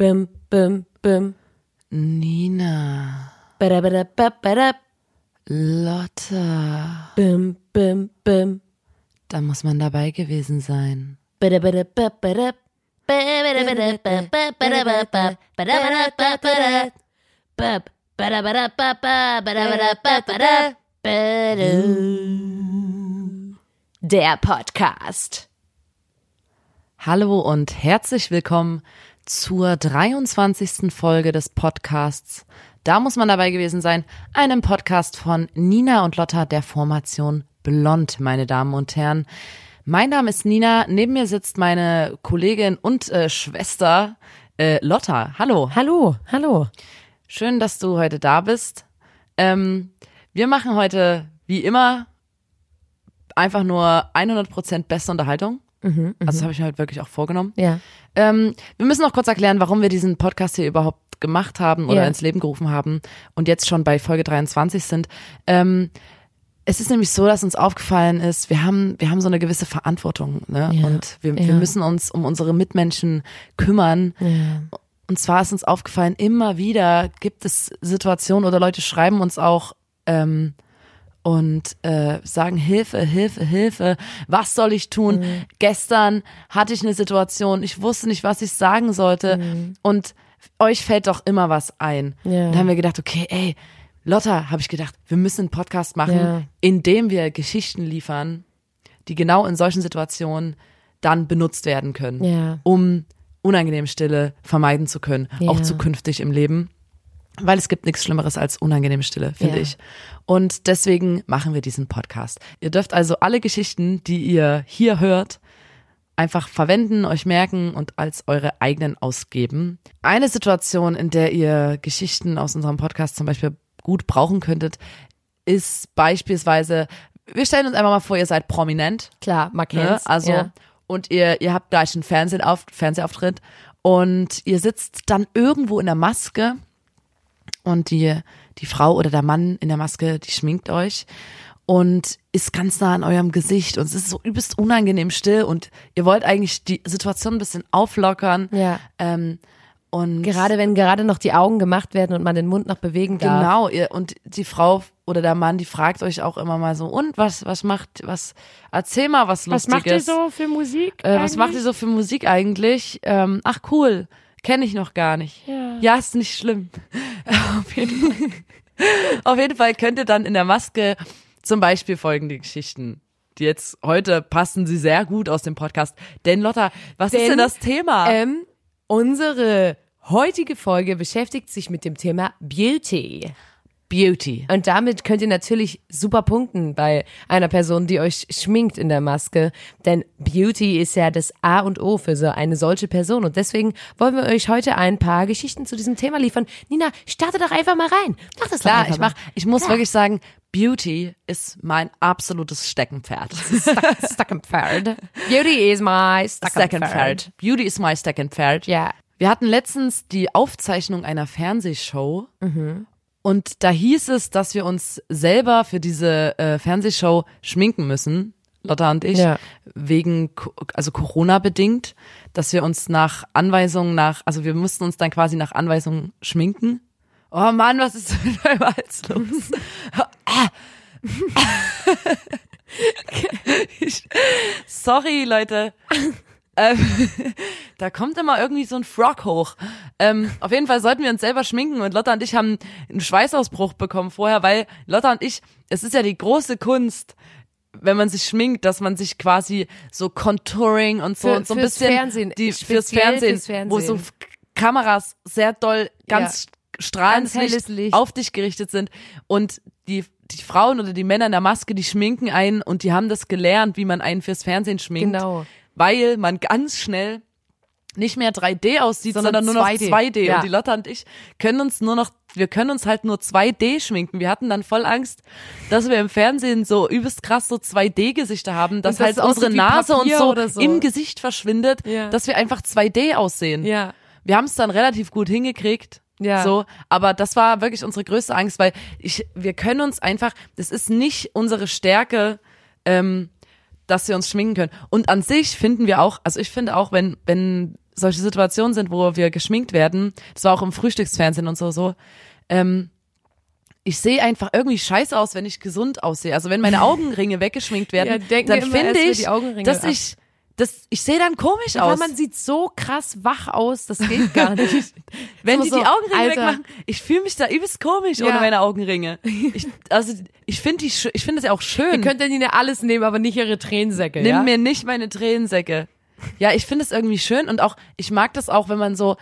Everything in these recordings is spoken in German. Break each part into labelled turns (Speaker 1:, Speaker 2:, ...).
Speaker 1: Bim, bim, bim.
Speaker 2: Nina,
Speaker 1: Badabadababadab.
Speaker 2: Lotta,
Speaker 1: Bim, bim, bim.
Speaker 2: da muss man dabei gewesen sein.
Speaker 1: Bab. Badabadababa. Badabadababadab. Badum. Der Podcast.
Speaker 2: Hallo und herzlich willkommen zur 23. Folge des Podcasts. Da muss man dabei gewesen sein, einem Podcast von Nina und Lotta der Formation Blond, meine Damen und Herren. Mein Name ist Nina, neben mir sitzt meine Kollegin und äh, Schwester äh, Lotta. Hallo.
Speaker 1: Hallo, hallo.
Speaker 2: Schön, dass du heute da bist. Ähm, wir machen heute, wie immer, einfach nur 100% beste Unterhaltung. Also das habe ich mir halt wirklich auch vorgenommen.
Speaker 1: Ja.
Speaker 2: Ähm, wir müssen noch kurz erklären, warum wir diesen Podcast hier überhaupt gemacht haben oder
Speaker 1: Ja.
Speaker 2: ins Leben gerufen haben und jetzt schon bei Folge 23 sind. Ähm, es ist nämlich so, dass uns aufgefallen ist, wir haben, wir haben so eine gewisse Verantwortung ne?
Speaker 1: Ja.
Speaker 2: und wir, wir müssen uns um unsere Mitmenschen kümmern.
Speaker 1: Ja.
Speaker 2: Und zwar ist uns aufgefallen, immer wieder gibt es Situationen oder Leute schreiben uns auch ähm, und äh, sagen Hilfe, Hilfe, Hilfe. Was soll ich tun?
Speaker 1: Mhm.
Speaker 2: Gestern hatte ich eine Situation, ich wusste nicht, was ich sagen sollte. Und euch fällt doch immer was ein.
Speaker 1: Mhm. Ja.
Speaker 2: Und dann haben wir gedacht, okay, ey, Lotta, habe ich gedacht, wir müssen einen Podcast machen,
Speaker 1: Ja.
Speaker 2: in dem wir Geschichten liefern, die genau in solchen Situationen dann benutzt werden können
Speaker 1: Ja.
Speaker 2: um unangenehme Stille vermeiden zu können, auch zukünftig im Leben. Weil es gibt nichts Schlimmeres als unangenehme Stille, finde
Speaker 1: Ja.
Speaker 2: ich. Und deswegen machen wir diesen Podcast. Ihr dürft also alle Geschichten, die ihr hier hört, einfach verwenden, euch merken und als eure eigenen ausgeben. Eine Situation, in der ihr Geschichten aus unserem Podcast zum Beispiel gut brauchen könntet, ist beispielsweise, wir stellen uns einfach mal vor, ihr seid prominent
Speaker 1: Klar, man
Speaker 2: Ne? Also,
Speaker 1: ja.
Speaker 2: und ihr, ihr habt gleich einen Fernsehauf Fernsehauftritt und ihr sitzt dann irgendwo in der Maske und die, die Frau oder der Mann in der Maske, die schminkt euch und ist ganz nah an eurem Gesicht und es ist so übelst unangenehm still und ihr wollt eigentlich die Situation ein bisschen auflockern.
Speaker 1: Ja.
Speaker 2: Ähm, und
Speaker 1: Gerade wenn gerade noch die Augen gemacht werden und man den Mund noch bewegen darf.
Speaker 2: Genau, ihr, und die Frau oder der Mann, die fragt euch auch immer mal so, und was, was macht, was, erzähl mal was
Speaker 3: Was
Speaker 2: Lustiges.
Speaker 3: macht ihr so für Musik?
Speaker 2: Äh, was macht ihr so für Musik eigentlich? Ähm, ach cool, kenne ich noch gar nicht.
Speaker 3: Ja.
Speaker 2: ist nicht schlimm. Auf jeden Fall. Auf jeden Fall könnt ihr dann in der Maske zum Beispiel folgende Geschichten. Die jetzt heute passen sie sehr gut aus dem Podcast. Denn Lotta, was ist
Speaker 1: Denn,
Speaker 2: denn das Thema?
Speaker 1: Ähm, unsere heutige Folge beschäftigt sich mit dem Thema Beauty.
Speaker 2: Beauty.
Speaker 1: Und damit könnt ihr natürlich super punkten bei einer Person, die euch schminkt in der Maske. Denn Beauty ist ja das A und O für so eine solche Person. Und deswegen wollen wir euch heute ein paar Geschichten zu diesem Thema liefern. Nina, starte doch einfach mal rein. Mach das
Speaker 2: Klar, ich mach, ich muss wirklich sagen, Beauty ist mein absolutes Steckenpferd.
Speaker 1: Steckenpferd. Beauty is my Steckenpferd.
Speaker 2: Beauty ist mein Steckenpferd.
Speaker 1: Ja.
Speaker 2: Wir hatten letztens die Aufzeichnung einer Fernsehshow. Und da hieß es, dass wir uns selber für diese äh, Fernsehshow schminken müssen, Lotta und ich,
Speaker 1: Ja.
Speaker 2: wegen, also Corona bedingt, dass wir uns nach Anweisungen nach, also wir mussten uns dann quasi nach Anweisungen schminken. Oh Mann, was ist mit meinem Hals los? Ah. Sorry, Leute. ähm, da kommt immer irgendwie so ein Frog hoch. Ähm, auf jeden Fall sollten wir uns selber schminken und Lotta und ich haben einen Schweißausbruch bekommen vorher, weil Lotta und ich, es ist ja die große Kunst, wenn man sich schminkt, dass man sich quasi so Contouring und so
Speaker 1: Für-
Speaker 2: und so ein bisschen
Speaker 1: Fernsehen,
Speaker 2: die fürs Fernsehen,
Speaker 1: fürs Fernsehen.
Speaker 2: wo so Kameras sehr doll ganz strahlendes
Speaker 1: Ganz
Speaker 2: Licht. auf dich gerichtet sind und die die Frauen oder die Männer in der Maske, die schminken einen und die haben das gelernt, wie man einen fürs Fernsehen schminkt,
Speaker 1: Genau.
Speaker 2: Weil man ganz schnell nicht mehr 3D aussieht,
Speaker 1: Sondern
Speaker 2: sondern, nur noch
Speaker 1: 2D.
Speaker 2: 2D.
Speaker 1: Ja.
Speaker 2: Und die Lotta und ich können uns nur noch, wir können uns halt nur 2D schminken. Wir hatten dann voll Angst, dass wir im Fernsehen so übelst krass so 2D-Gesichter haben, dass
Speaker 1: dass
Speaker 2: halt unsere Nase und
Speaker 1: Papier
Speaker 2: so,
Speaker 1: oder so.
Speaker 2: im Gesicht verschwindet,
Speaker 1: Ja.
Speaker 2: dass wir einfach 2D aussehen.
Speaker 1: Ja.
Speaker 2: Wir haben es dann relativ gut hingekriegt.
Speaker 1: Ja.
Speaker 2: So, aber das war wirklich unsere größte Angst, weil ich, wir können uns einfach, das ist nicht unsere Stärke, ähm, dass wir uns schminken können. Und an sich finden wir auch, also ich finde auch, wenn, wenn solche Situationen sind, wo wir geschminkt werden, das war auch im Frühstücksfernsehen und so, so, ähm, ich sehe einfach irgendwie scheiße aus, wenn ich gesund aussehe. Also wenn meine Augenringe weggeschminkt werden,
Speaker 1: Ja,
Speaker 2: dann finde ich, dass
Speaker 1: ab.
Speaker 2: ich, das, ich sehe dann komisch
Speaker 1: Weil
Speaker 2: aus.
Speaker 1: man sieht so krass wach aus, das geht gar nicht.
Speaker 2: wenn
Speaker 1: So,
Speaker 2: die
Speaker 1: so,
Speaker 2: die Augenringe
Speaker 1: Alter.
Speaker 2: wegmachen, ich fühle mich da übelst komisch
Speaker 1: Ja.
Speaker 2: ohne meine Augenringe. Ich, also ich finde die, ich finde es ja auch schön.
Speaker 1: Ihr könnt ja Nina alles nehmen, aber nicht ihre Tränensäcke,
Speaker 2: Nimm
Speaker 1: ja?
Speaker 2: mir nicht meine Tränensäcke. Ja, ich finde es irgendwie schön und auch, ich mag das auch, wenn man so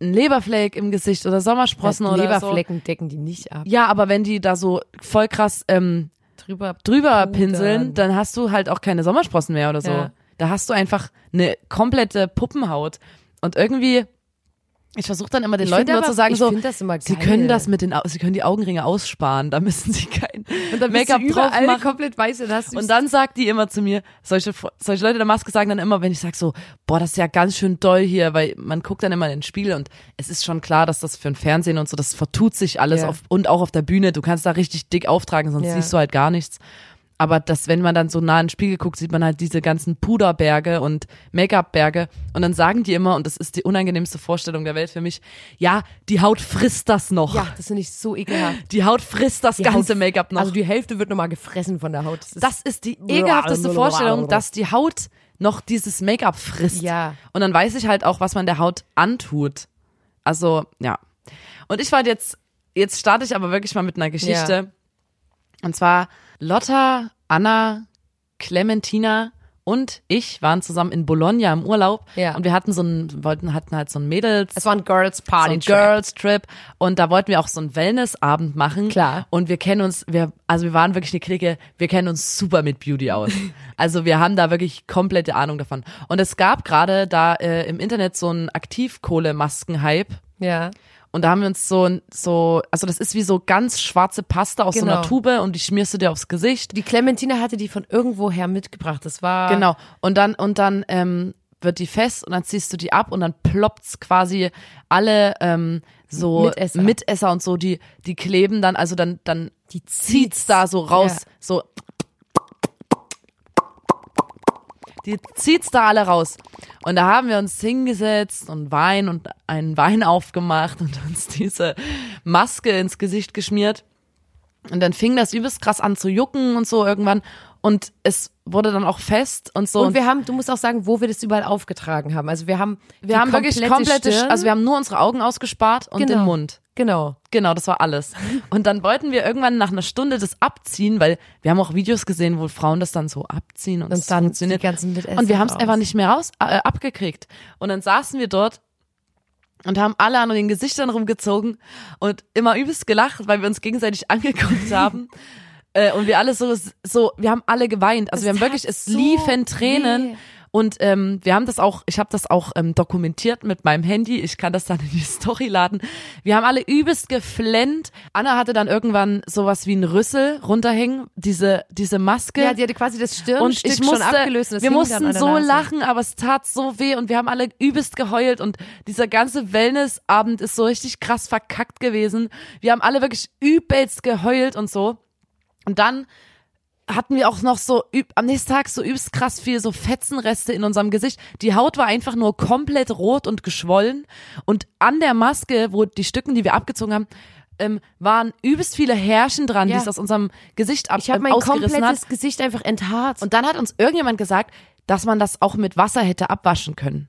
Speaker 2: ein Leberfleck im Gesicht oder Sommersprossen oder
Speaker 1: Leberflecken decken die nicht ab.
Speaker 2: so. Ja, aber wenn die da so voll krass ähm,
Speaker 1: Drüber,
Speaker 2: drüber pinseln, dann hast du halt auch keine Sommersprossen mehr oder so.
Speaker 1: Ja.
Speaker 2: Da hast du einfach eine komplette Puppenhaut. Und irgendwie, ich versuche dann immer den
Speaker 1: Ich
Speaker 2: Leuten
Speaker 1: aber-
Speaker 2: zu sagen, so,
Speaker 1: das immer
Speaker 2: sie können das mit den, sie können die Augenringe aussparen, da müssen sie kein Make-up drauf machen.
Speaker 1: komplett weiß und du
Speaker 2: Und dann sagt die immer zu mir, solche, solche Leute der Maske sagen dann immer, wenn ich sag so, boah, das ist ja ganz schön doll hier, weil man guckt dann immer in den Spiegel und es ist schon klar, dass das für ein Fernsehen und so, das vertut sich alles
Speaker 1: Ja.
Speaker 2: auf, und auch auf der Bühne, du kannst da richtig dick auftragen, sonst
Speaker 1: Ja.
Speaker 2: siehst du halt gar nichts. Aber das, wenn man dann so nah in den Spiegel guckt, sieht man halt diese ganzen Puderberge und Make-up-Berge. Und dann sagen die immer, und das ist die unangenehmste Vorstellung der Welt für mich, ja, die Haut frisst das noch.
Speaker 1: ja, das finde ich so ekelhaft.
Speaker 2: Die Haut frisst das
Speaker 1: Die
Speaker 2: ganze Make-up noch.
Speaker 1: Also die Hälfte wird nochmal gefressen von der Haut. Das ist,
Speaker 2: Das ist die ekelhafteste Vorstellung, dass die Haut noch dieses Make-up frisst.
Speaker 1: Ja.
Speaker 2: Und dann weiß ich halt auch, was man der Haut antut. Also, ja. Und ich war jetzt, jetzt starte ich aber wirklich mal mit einer Geschichte. Und zwar Lotta, Anna, Clementina und ich waren zusammen in Bologna im Urlaub.
Speaker 1: Ja.
Speaker 2: Und wir hatten so ein, wollten, hatten halt so ein Mädels,
Speaker 1: es war ein Girls
Speaker 2: so
Speaker 1: Party
Speaker 2: ein Girls Trip und da wollten wir auch so einen Wellnessabend machen.
Speaker 1: Klar.
Speaker 2: Und wir kennen uns, wir, also wir waren wirklich eine Clique, wir kennen uns super mit Beauty aus. also wir haben da wirklich komplette Ahnung davon. Und es gab gerade da äh, im Internet so einen Aktivkohle-Masken-Hype.
Speaker 1: Ja.
Speaker 2: Und da haben wir uns so, so, also das ist wie so ganz schwarze Pasta aus so
Speaker 1: Genau.
Speaker 2: einer Tube und die schmierst du dir aufs Gesicht.
Speaker 1: Die Clementine hatte die von irgendwoher mitgebracht. Das war
Speaker 2: Genau. Und dann, und dann ähm, wird die fest und dann ziehst du die ab und dann ploppt's quasi alle ähm, so
Speaker 1: Mitesser.
Speaker 2: Mitesser und so, die, die kleben dann, also dann, dann
Speaker 1: Die
Speaker 2: zieht's da so raus,
Speaker 1: Ja.
Speaker 2: so. Die zieht's da alle raus. Und da haben wir uns hingesetzt und Wein und einen Wein aufgemacht und uns diese Maske ins Gesicht geschmiert. Und dann fing das übelst krass an zu jucken und so irgendwann. Und es wurde dann auch fest und so.
Speaker 1: Und wir haben, du musst auch sagen, wo wir das überall aufgetragen haben. Also wir haben,
Speaker 2: wir haben wirklich komplette,
Speaker 1: Stirn.
Speaker 2: also wir haben nur unsere Augen ausgespart und
Speaker 1: Genau.
Speaker 2: den Mund.
Speaker 1: genau.
Speaker 2: Genau, das war alles. Und dann wollten wir irgendwann nach einer Stunde das abziehen, weil wir haben auch Videos gesehen, wo Frauen das dann so abziehen und,
Speaker 1: Und
Speaker 2: es
Speaker 1: dann
Speaker 2: funktioniert.
Speaker 1: die ganzen
Speaker 2: und wir haben es einfach nicht mehr raus, äh, abgekriegt. Und dann saßen wir dort und haben alle an den Gesichtern rumgezogen und immer übelst gelacht, weil wir uns gegenseitig angeguckt haben. Äh, und wir alle so, so, wir haben alle geweint. Also
Speaker 1: Das
Speaker 2: wir haben wirklich, es
Speaker 1: so
Speaker 2: liefen Tränen.
Speaker 1: weh.
Speaker 2: Und ähm, wir haben das auch, ich habe das auch ähm, dokumentiert mit meinem Handy. Ich kann das dann in die Story laden. Wir haben alle übelst geflennt. Anna hatte dann irgendwann sowas wie ein Rüssel runterhängen, diese diese Maske.
Speaker 1: Ja, die hatte quasi das
Speaker 2: und
Speaker 1: Stirnstück
Speaker 2: ich musste,
Speaker 1: schon abgelöst. und
Speaker 2: wir mussten so
Speaker 1: Nase.
Speaker 2: lachen, aber es tat so weh und wir haben alle übelst geheult und dieser ganze Wellnessabend ist so richtig krass verkackt gewesen. Wir haben alle wirklich übelst geheult und so. Und dann hatten wir auch noch so am nächsten Tag so übelst krass viel so Fetzenreste in unserem Gesicht. Die Haut war einfach nur komplett rot und geschwollen und an der Maske, wo die Stücken, die wir abgezogen haben, ähm, waren übelst viele Härchen dran,
Speaker 1: Ja.
Speaker 2: die es aus unserem Gesicht ab
Speaker 1: Ich habe mein
Speaker 2: ausgerissen hat.
Speaker 1: komplettes Gesicht einfach enthaart.
Speaker 2: Und dann hat uns irgendjemand gesagt, dass man das auch mit Wasser hätte abwaschen können.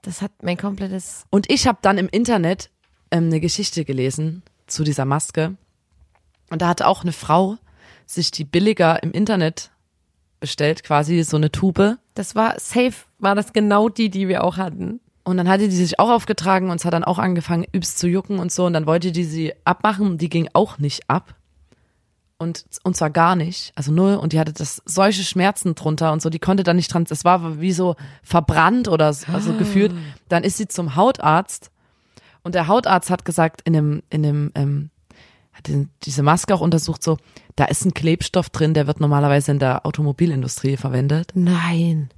Speaker 1: das hat mein komplettes.
Speaker 2: Und ich habe dann im Internet ähm, eine Geschichte gelesen zu dieser Maske. Und da hatte auch eine Frau sich die billiger im Internet bestellt, quasi so eine Tube.
Speaker 1: Das war safe, war das genau die, die wir auch hatten.
Speaker 2: Und dann hatte die sich auch aufgetragen und es hat dann auch angefangen, übst zu jucken und so. Und dann wollte die sie abmachen, die ging auch nicht ab. Und, und zwar gar nicht, also null. Und die hatte das solche Schmerzen drunter und so, die konnte da nicht dran, das war wie so verbrannt oder so, also gefühlt. Dann ist sie zum Hautarzt und der Hautarzt hat gesagt, in dem, in dem, ähm, hat diese Maske auch untersucht, so, da ist ein Klebstoff drin, der wird normalerweise in der Automobilindustrie verwendet.
Speaker 1: Nein.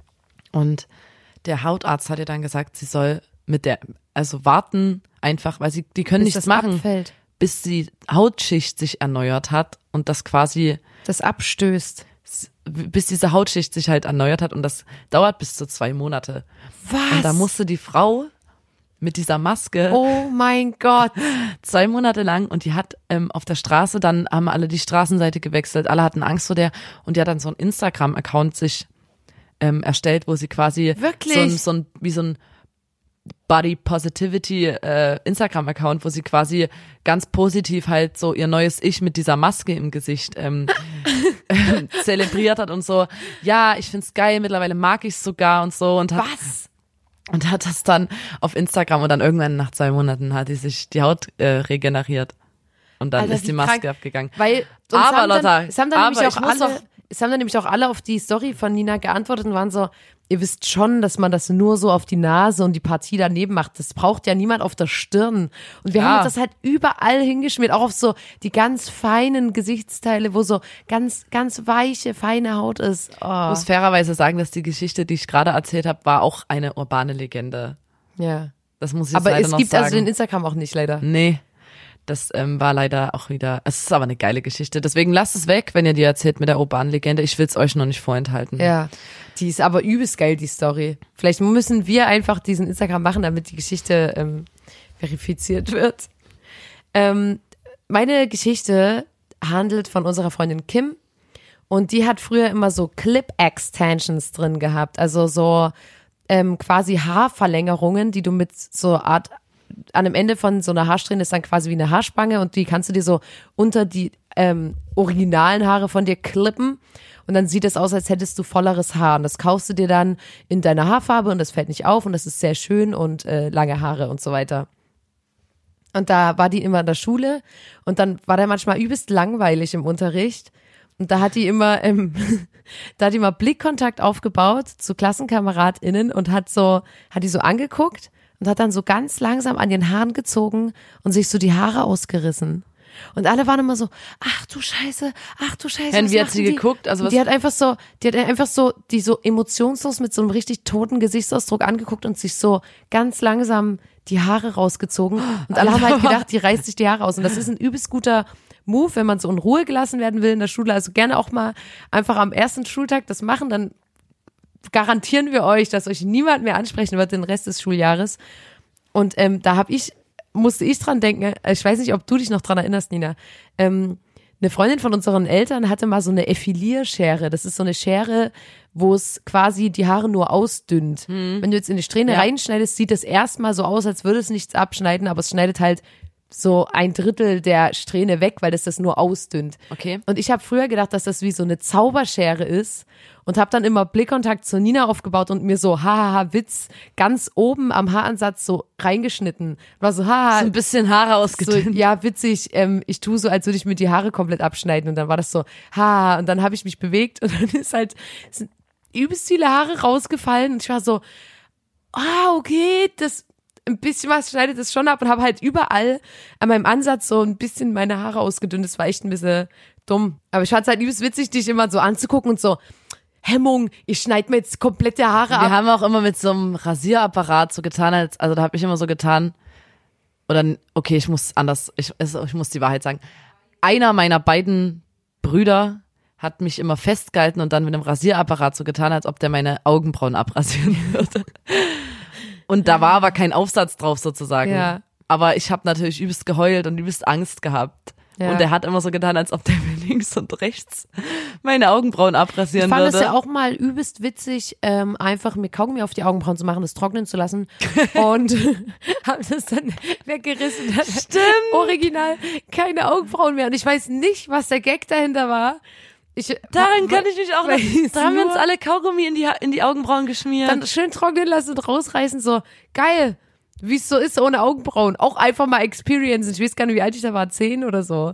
Speaker 2: Und der Hautarzt hat ihr dann gesagt, sie soll mit der, also warten einfach, weil sie, die können
Speaker 1: Bis
Speaker 2: nichts machen,
Speaker 1: abfällt.
Speaker 2: bis die Hautschicht sich erneuert hat und das quasi
Speaker 1: Das abstößt.
Speaker 2: bis diese Hautschicht sich halt erneuert hat und das dauert bis zu zwei Monate.
Speaker 1: Was?
Speaker 2: Und da musste die Frau mit dieser Maske
Speaker 1: oh mein Gott.
Speaker 2: zwei Monate lang und die hat ähm, auf der Straße, dann haben alle die Straßenseite gewechselt, alle hatten Angst vor der und die hat dann so einen Instagram-Account sich ähm, erstellt, wo sie quasi
Speaker 1: Wirklich?
Speaker 2: so ein, so ein wie so ein Body Positivity äh, Instagram-Account, wo sie quasi ganz positiv halt so ihr neues Ich mit dieser Maske im Gesicht ähm, ähm, zelebriert hat und so, ja, ich find's geil, mittlerweile mag ich's sogar und so und hat,
Speaker 1: Was?
Speaker 2: Und hat das dann auf Instagram und dann irgendwann nach zwei Monaten hat die sich die Haut äh, regeneriert. Und dann
Speaker 1: Alter,
Speaker 2: ist die Maske
Speaker 1: krank.
Speaker 2: abgegangen.
Speaker 1: Weil
Speaker 2: Aber, Lotta,
Speaker 1: es haben dann
Speaker 2: aber
Speaker 1: nämlich auch alle,
Speaker 2: doch-
Speaker 1: es haben dann nämlich auch alle auf die Story von Nina geantwortet und waren so, ihr wisst schon, dass man das nur so auf die Nase und die Partie daneben macht. Das braucht ja niemand auf der Stirn. Und wir
Speaker 2: Ja.
Speaker 1: haben uns das halt überall hingeschmiert, auch auf so die ganz feinen Gesichtsteile, wo so ganz, ganz weiche, feine Haut ist.
Speaker 2: Ich
Speaker 1: Oh,
Speaker 2: muss fairerweise sagen, dass die Geschichte, die ich gerade erzählt habe, war auch eine urbane Legende.
Speaker 1: ja.
Speaker 2: Das muss ich jetzt
Speaker 1: Aber
Speaker 2: leider
Speaker 1: es
Speaker 2: noch
Speaker 1: gibt
Speaker 2: sagen.
Speaker 1: also den Instagram auch nicht, leider.
Speaker 2: Nee, das ähm, war leider auch wieder, es ist aber eine geile Geschichte. Deswegen lasst es weg, wenn ihr die erzählt mit der urbanen Legende. Ich will es euch noch nicht vorenthalten.
Speaker 1: Ja, die ist aber übelst geil, die Story. Vielleicht müssen wir einfach diesen Instagram machen, damit die Geschichte ähm, verifiziert wird. Ähm, meine Geschichte handelt von unserer Freundin Kim und die hat früher immer so Clip-Extensions drin gehabt, also so ähm, quasi Haarverlängerungen, die du mit so Art an dem Ende von so einer Haarsträhne ist dann quasi wie eine Haarspange und die kannst du dir so unter die ähm, originalen Haare von dir klippen und dann sieht es aus, als hättest du volleres Haar und das kaufst du dir dann in deiner Haarfarbe und das fällt nicht auf und das ist sehr schön und äh, lange Haare und so weiter. Und da war die immer in der Schule und dann war der manchmal übelst langweilig im Unterricht. Und da hat die immer, ähm, da hat die mal Blickkontakt aufgebaut zu KlassenkameradInnen und hat so, hat die so angeguckt und hat dann so ganz langsam an den Haaren gezogen und sich so die Haare ausgerissen. Und alle waren immer so, ach du Scheiße, ach du Scheiße. Was
Speaker 2: wie hat sie
Speaker 1: die?
Speaker 2: geguckt? Also
Speaker 1: Und
Speaker 2: was-
Speaker 1: die hat einfach so, die hat einfach so, die so emotionslos mit so einem richtig toten Gesichtsausdruck angeguckt und sich so ganz langsam die Haare rausgezogen. Und alle haben halt gedacht, die reißt sich die Haare aus. Und das ist ein übelst guter Move, wenn man so in Ruhe gelassen werden will in der Schule. Also gerne auch mal einfach am ersten Schultag das machen, dann garantieren wir euch, dass euch niemand mehr ansprechen wird den Rest des Schuljahres. Und ähm, da habe ich, musste ich dran denken, äh, ich weiß nicht, ob du dich noch dran erinnerst, Nina. Ähm, eine Freundin von unseren Eltern hatte mal so eine Effilierschere. Das ist so eine Schere, wo es quasi die Haare nur ausdünnt. Wenn du jetzt in die Strähne
Speaker 2: Ja.
Speaker 1: reinschneidest, sieht es erstmal so aus, als würde es nichts abschneiden, aber es schneidet halt so ein Drittel der Strähne weg, weil es das nur ausdünnt.
Speaker 2: Okay.
Speaker 1: Und ich habe früher gedacht, dass das wie so eine Zauberschere ist und habe dann immer Blickkontakt zur Nina aufgebaut und mir so hahaha Witz ganz oben am Haaransatz so reingeschnitten. War so haha
Speaker 2: So ein bisschen Haare
Speaker 1: so,
Speaker 2: ausgedünnt.
Speaker 1: ja, witzig, ähm, ich tue so, als würde ich mir die Haare komplett abschneiden und dann war das so, ha, und dann habe ich mich bewegt und dann ist halt, sind übelst viele Haare rausgefallen und ich war so, ah, okay, das, ein bisschen was schneidet es schon ab und habe halt überall an meinem Ansatz so ein bisschen meine Haare ausgedünnt. Das war echt ein bisschen dumm. Aber ich fand es halt übelst witzig, dich immer so anzugucken und so, Hemmung, ich schneide mir jetzt komplette Haare
Speaker 2: Wir
Speaker 1: ab.
Speaker 2: haben auch immer mit so einem Rasierapparat so getan, als, also da habe ich immer so getan, oder, okay, ich muss anders, ich, es- ich muss die Wahrheit sagen. Einer meiner beiden Brüder hat mich immer festgehalten und dann mit einem Rasierapparat so getan, als ob der meine Augenbrauen abrasieren würde. Und da war aber kein Aufsatz drauf sozusagen.
Speaker 1: Ja.
Speaker 2: Aber ich habe natürlich übelst geheult und übelst Angst gehabt.
Speaker 1: Ja.
Speaker 2: Und er hat immer so getan, als ob der mir links und rechts meine Augenbrauen abrasieren
Speaker 1: Ich fand
Speaker 2: würde.
Speaker 1: es ja auch mal übelst witzig, ähm, einfach mir Kaugummi auf die Augenbrauen zu machen, das trocknen zu lassen und habe das dann weggerissen. Dann Stimmt. Original keine Augenbrauen mehr und ich weiß nicht, was der Gag dahinter war. Ich,
Speaker 2: Daran kann ich mich auch noch.
Speaker 1: weiß
Speaker 2: Da haben wir uns alle Kaugummi in die, in die Augenbrauen geschmiert.
Speaker 1: dann schön trocknen lassen und rausreißen, so geil, wie es so ist ohne Augenbrauen. Auch einfach mal experience. Ich weiß gar nicht, wie alt ich da war, zehn oder so.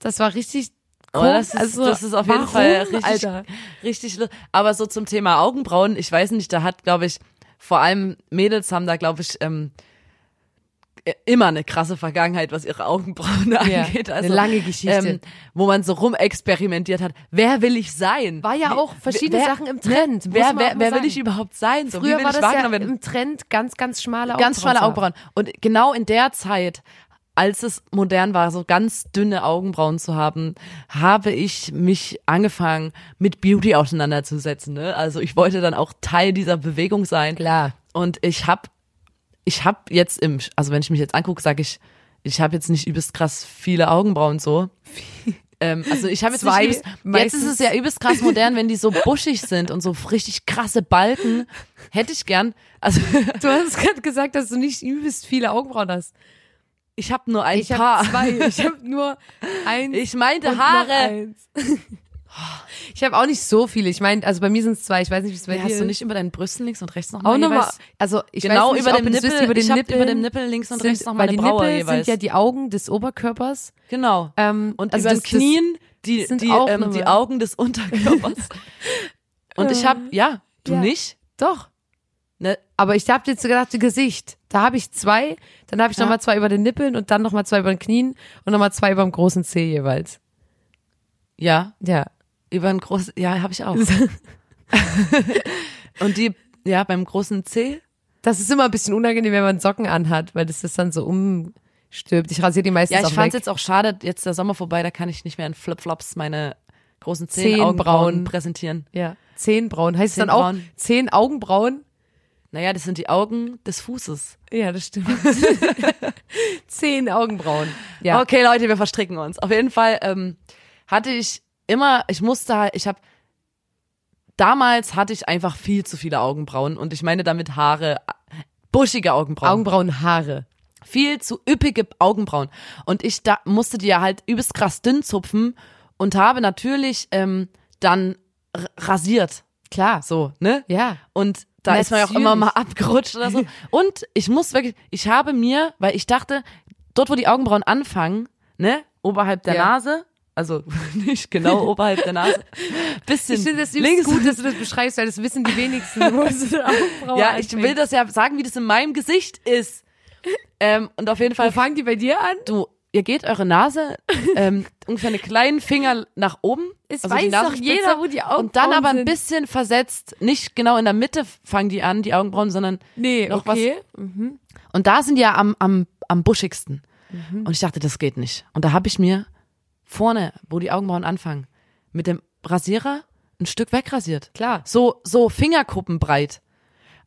Speaker 1: Das war richtig
Speaker 2: Oh,
Speaker 1: cool.
Speaker 2: das, ist,
Speaker 1: also,
Speaker 2: das ist auf jeden
Speaker 1: warum,
Speaker 2: Fall richtig,
Speaker 1: Alter?
Speaker 2: richtig. Aber so zum Thema Augenbrauen, ich weiß nicht, da hat, glaube ich, vor allem Mädels haben da, glaube ich, ähm, immer eine krasse Vergangenheit, was ihre Augenbrauen angeht.
Speaker 1: eine
Speaker 2: Also,
Speaker 1: lange Geschichte.
Speaker 2: Ähm, wo man so rumexperimentiert hat. Wer will ich sein?
Speaker 1: War ja auch verschiedene
Speaker 2: wer,
Speaker 1: Sachen im Trend. muss
Speaker 2: Wer, wer, wer will ich überhaupt sein? So, wie
Speaker 1: Früher war das ja
Speaker 2: werden?
Speaker 1: im Trend ganz, ganz schmale Augenbrauen.
Speaker 2: ganz schmale. Augenbrauen. Und genau in der Zeit als es modern war, so ganz dünne Augenbrauen zu haben, habe ich mich angefangen, mit Beauty auseinanderzusetzen. Ne? Also ich wollte dann auch Teil dieser Bewegung sein.
Speaker 1: Klar.
Speaker 2: Und ich habe ich habe jetzt im, also wenn ich mich jetzt angucke, sage ich, ich habe jetzt nicht übelst krass viele Augenbrauen so. Ähm, also ich habe jetzt
Speaker 1: Zwei,
Speaker 2: übelst, jetzt ist es ja übelst krass modern, wenn die so buschig sind und so richtig krasse Balken. Hätte ich gern. Also
Speaker 1: Du hast gerade gesagt, dass du nicht übelst viele Augenbrauen hast.
Speaker 2: ich habe nur ein
Speaker 1: Ich
Speaker 2: paar.
Speaker 1: habe zwei. Ich habe nur eins.
Speaker 2: Ich meinte Haare.
Speaker 1: Ich habe auch nicht so viele. Ich meine, also bei mir sind es zwei. Ich weiß nicht, wie es bei
Speaker 2: Ja,
Speaker 1: dir
Speaker 2: hast du
Speaker 1: ist.
Speaker 2: nicht über deinen Brüsten links und rechts nochmal
Speaker 1: auch nochmal. Also ich
Speaker 2: genau
Speaker 1: weiß nicht,
Speaker 2: über
Speaker 1: ob
Speaker 2: dem Nippel.
Speaker 1: wisst, über den
Speaker 2: ich
Speaker 1: Nippel
Speaker 2: über dem Nippel links und
Speaker 1: sind,
Speaker 2: rechts nochmal
Speaker 1: weil
Speaker 2: eine
Speaker 1: die
Speaker 2: Braue
Speaker 1: Nippel
Speaker 2: jeweils.
Speaker 1: sind ja die Augen des Oberkörpers.
Speaker 2: genau.
Speaker 1: Ähm,
Speaker 2: und
Speaker 1: also
Speaker 2: über den Knien die,
Speaker 1: sind
Speaker 2: die,
Speaker 1: auch
Speaker 2: ähm, die Augen des Unterkörpers. und ich habe, ja, du
Speaker 1: Ja.
Speaker 2: nicht?
Speaker 1: Doch.
Speaker 2: Ne,
Speaker 1: Aber ich habe jetzt gedacht, Gesicht. Da habe ich zwei. Dann habe ich
Speaker 2: Ja.
Speaker 1: nochmal zwei über den Nippeln und dann nochmal zwei über den Knien und nochmal zwei über dem großen Zeh jeweils.
Speaker 2: ja,
Speaker 1: Ja.
Speaker 2: Über ein großes, ja, habe ich auch. und die, ja, beim großen C,
Speaker 1: Das ist immer ein bisschen unangenehm, wenn man Socken anhat, weil das das dann so umstülpt. Ich rasiere die meistens
Speaker 2: ja, ich fand's
Speaker 1: weg.
Speaker 2: jetzt auch schade, jetzt der Sommer vorbei, da kann ich nicht mehr in Flipflops meine großen
Speaker 1: Zehen
Speaker 2: zehn Augenbrauen präsentieren.
Speaker 1: Ja. Zehenbrauen. Heißt es dann auch zehn Augenbrauen?
Speaker 2: Naja, das sind die Augen des Fußes.
Speaker 1: Ja, das stimmt. zehn Augenbrauen. Ja.
Speaker 2: Okay, Leute, wir verstricken uns. Auf jeden Fall ähm, hatte ich immer, ich musste halt, ich habe damals hatte ich einfach viel zu viele Augenbrauen und ich meine damit Haare, buschige Augenbrauen,
Speaker 1: Augenbrauen, Haare.
Speaker 2: viel zu üppige Augenbrauen und ich da musste die ja halt übelst krass dünn zupfen und habe natürlich ähm, dann rasiert,
Speaker 1: Klar.
Speaker 2: so ne
Speaker 1: Ja.
Speaker 2: und da ist man ja auch immer
Speaker 1: Natürlich.
Speaker 2: mal abgerutscht oder so. Und ich muss wirklich, ich habe mir, weil ich dachte, dort wo die Augenbrauen anfangen, ne, oberhalb der
Speaker 1: Ja.
Speaker 2: Nase, also nicht genau oberhalb der Nase, bisschen
Speaker 1: Ich finde das
Speaker 2: links.
Speaker 1: gut, dass du das beschreibst, weil das wissen die wenigsten, wo
Speaker 2: ja, ich will das ja sagen, wie das in meinem Gesicht ist. Ähm, und auf jeden
Speaker 1: Wo
Speaker 2: Fall,
Speaker 1: fangen die bei dir an?
Speaker 2: du, ihr geht eure Nase ähm, ungefähr einen kleinen Finger nach oben.
Speaker 1: Es
Speaker 2: also
Speaker 1: weiß doch jeder, wo die Augenbrauen
Speaker 2: Und dann aber ein
Speaker 1: sind.
Speaker 2: bisschen versetzt, nicht genau in der Mitte fangen die an, die Augenbrauen, sondern
Speaker 1: Nee,
Speaker 2: noch
Speaker 1: okay.
Speaker 2: Und da sind die ja am, am, am buschigsten. Und ich dachte, das geht nicht. Und da habe ich mir vorne, wo die Augenbrauen anfangen, mit dem Rasierer ein Stück wegrasiert.
Speaker 1: Klar.
Speaker 2: So, so Fingerkuppenbreit.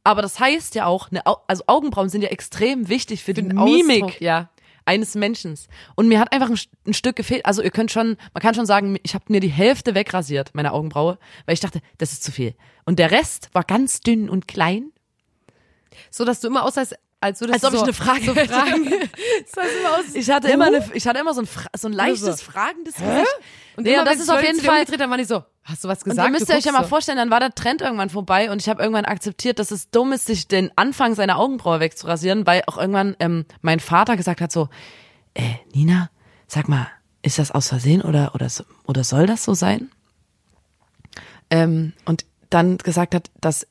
Speaker 2: Aber das heißt ja auch, eine, Au- also Augenbrauen sind ja extrem wichtig für, die
Speaker 1: den
Speaker 2: Mimik
Speaker 1: Ausdruck, ja.
Speaker 2: eines Menschen. Und mir hat einfach ein, ein Stück gefehlt. Also ihr könnt schon, man kann schon sagen, ich habe mir die Hälfte wegrasiert, meine Augenbraue, weil ich dachte, das ist zu viel. Und der Rest war ganz dünn und klein.
Speaker 1: So, dass du immer aussahst, als würdest
Speaker 2: Als ob
Speaker 1: du
Speaker 2: ich
Speaker 1: so,
Speaker 2: eine Frage
Speaker 1: so
Speaker 2: hätte.
Speaker 1: fragen. aus.
Speaker 2: Ich hatte immer eine, ich hatte immer so ein, Fra- so ein leichtes,
Speaker 1: so.
Speaker 2: fragendes Gesicht.
Speaker 1: und
Speaker 2: Nee,
Speaker 1: immer,
Speaker 2: und das ist auf jeden Fall-
Speaker 1: dann waren die so, hast du was
Speaker 2: Und
Speaker 1: gesagt?
Speaker 2: ihr müsst
Speaker 1: Du
Speaker 2: euch ja mal vorstellen, dann war der Trend irgendwann vorbei und ich habe irgendwann akzeptiert, dass es dumm ist, sich den Anfang seiner Augenbraue wegzurasieren, weil auch irgendwann ähm, mein Vater gesagt hat so, äh, Nina, sag mal, ist das aus Versehen oder, oder, so- oder soll das so sein? Ähm, und dann gesagt hat, dass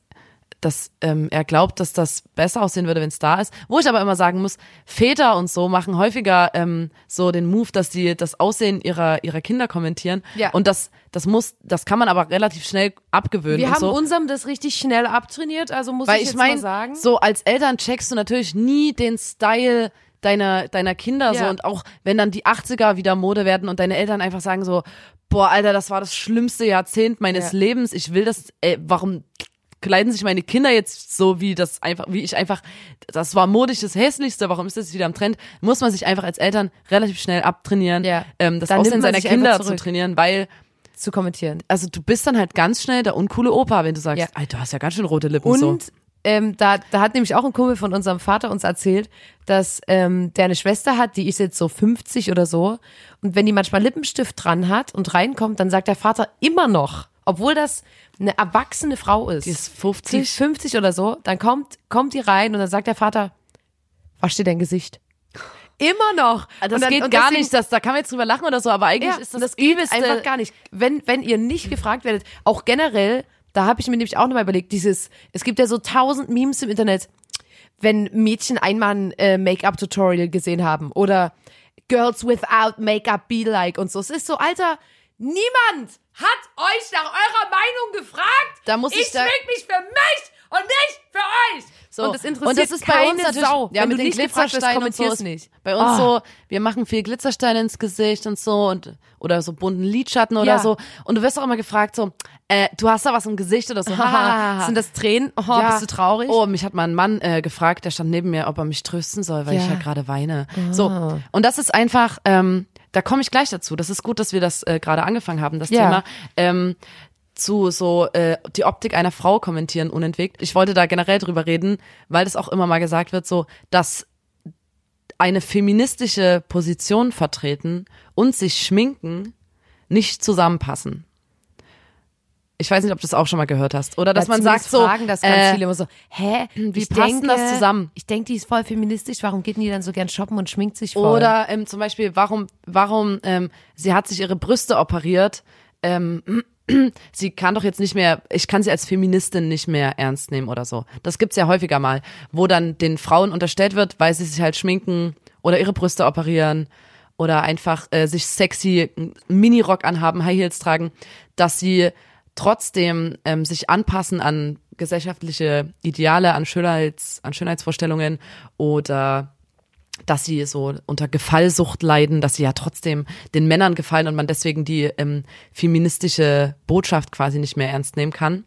Speaker 2: dass ähm, er glaubt, dass das besser aussehen würde, wenn es da ist. Wo ich aber immer sagen muss, Väter und so machen häufiger ähm, so den Move, dass die das Aussehen ihrer ihrer Kinder kommentieren.
Speaker 1: Ja.
Speaker 2: Und das das muss, das kann man aber relativ schnell abgewöhnen.
Speaker 1: Wir haben
Speaker 2: so.
Speaker 1: unserem das richtig schnell abtrainiert, also muss
Speaker 2: Weil
Speaker 1: ich
Speaker 2: ich
Speaker 1: jetzt
Speaker 2: meine,
Speaker 1: mal sagen.
Speaker 2: so als Eltern checkst du natürlich nie den Style deiner, deiner Kinder so
Speaker 1: Ja.
Speaker 2: und auch wenn dann die 80er wieder Mode werden und deine Eltern einfach sagen so, boah, Alter, das war das schlimmste Jahrzehnt meines
Speaker 1: Ja.
Speaker 2: Lebens, ich will das, ey, warum kleiden sich meine Kinder jetzt so, wie das einfach, wie ich einfach, das war modisch das Hässlichste, warum ist das jetzt wieder am Trend? Muss man sich einfach als Eltern relativ schnell abtrainieren,
Speaker 1: Ja.
Speaker 2: ähm, das
Speaker 1: Dann
Speaker 2: Aussehen
Speaker 1: man
Speaker 2: seiner Kinder zu trainieren, weil
Speaker 1: zu kommentieren.
Speaker 2: also du bist dann halt ganz schnell der uncoole Opa, wenn du sagst,
Speaker 1: Ja.
Speaker 2: Alter, du hast ja ganz schön rote Lippen so.
Speaker 1: Und ähm, da, da hat nämlich auch ein Kumpel von unserem Vater uns erzählt, dass ähm, der eine Schwester hat, die ist jetzt so 50 oder so. Und wenn die manchmal Lippenstift dran hat und reinkommt, dann sagt der Vater immer noch, obwohl das eine erwachsene Frau ist,
Speaker 2: Die ist
Speaker 1: die
Speaker 2: 50.
Speaker 1: ist 50 oder so, dann kommt, kommt die rein und dann sagt der Vater, wasch dir dein Gesicht. Immer noch.
Speaker 2: Ah, Das
Speaker 1: dann,
Speaker 2: geht gar
Speaker 1: deswegen-
Speaker 2: nicht, das, da kann man jetzt drüber lachen oder so, aber eigentlich
Speaker 1: ja,
Speaker 2: ist das,
Speaker 1: das
Speaker 2: übelste.
Speaker 1: einfach gar nicht. Wenn, wenn ihr nicht gefragt werdet, auch generell, da habe ich mir nämlich auch nochmal überlegt, dieses, es gibt ja so tausend Memes im Internet, wenn Mädchen einmal ein äh, Make-up-Tutorial gesehen haben oder Girls without Make-up be like und so. Es ist so, Alter, niemand hat euch nach eurer Meinung gefragt.
Speaker 2: Da muss ich
Speaker 1: ich
Speaker 2: da-
Speaker 1: mich für mich und nicht für euch.
Speaker 2: So.
Speaker 1: Und das interessiert
Speaker 2: und das ist bei uns natürlich,
Speaker 1: Sau.
Speaker 2: Ja,
Speaker 1: Wenn
Speaker 2: mit
Speaker 1: du
Speaker 2: den
Speaker 1: nicht
Speaker 2: Glitzersteinen und so ist
Speaker 1: nicht.
Speaker 2: Bei uns
Speaker 1: Ah.
Speaker 2: so, wir machen viel Glitzersteine ins Gesicht und so und oder so bunten Lidschatten oder
Speaker 1: Ja.
Speaker 2: so. Und du wirst auch immer gefragt so, äh, du hast da was im Gesicht oder so. Haha.
Speaker 1: Sind das Tränen? Oh,
Speaker 2: Ja.
Speaker 1: bist du traurig?
Speaker 2: Oh, mich hat mal ein Mann äh, gefragt, der stand neben mir, ob er mich trösten soll, weil ich
Speaker 1: Ja.
Speaker 2: ja gerade weine. So. Und das ist einfach, ähm, da komme ich gleich dazu. Das ist gut, dass wir das äh, gerade angefangen haben, das
Speaker 1: Ja.
Speaker 2: Thema. Ähm, zu so äh, die Optik einer Frau kommentieren unentwegt. Ich wollte da generell drüber reden, weil das auch immer mal gesagt wird, so dass eine feministische Position vertreten und sich schminken nicht zusammenpassen. Ich weiß nicht, ob du das auch schon mal gehört hast. Oder dass
Speaker 1: Ja,
Speaker 2: man sagt so,
Speaker 1: fragen das ganz
Speaker 2: äh,
Speaker 1: viele immer so, hä?
Speaker 2: wie
Speaker 1: ich
Speaker 2: passt das zusammen?
Speaker 1: Ich denke, die ist voll feministisch, warum geht denn die dann so gern shoppen und schminkt sich voll?
Speaker 2: Oder ähm, zum Beispiel, warum, warum ähm, sie hat sich ihre Brüste operiert. Ähm, sie kann doch jetzt nicht mehr, ich kann sie als Feministin nicht mehr ernst nehmen oder so. Das gibt's ja häufiger mal, wo dann den Frauen unterstellt wird, weil sie sich halt schminken oder ihre Brüste operieren oder einfach äh, sich sexy Minirock anhaben, High Heels tragen, dass sie trotzdem ähm, sich anpassen an gesellschaftliche Ideale, an Schönheits, an Schönheitsvorstellungen oder dass sie so unter Gefallsucht leiden, dass sie ja trotzdem den Männern gefallen und man deswegen die ähm, feministische Botschaft quasi nicht mehr ernst nehmen kann.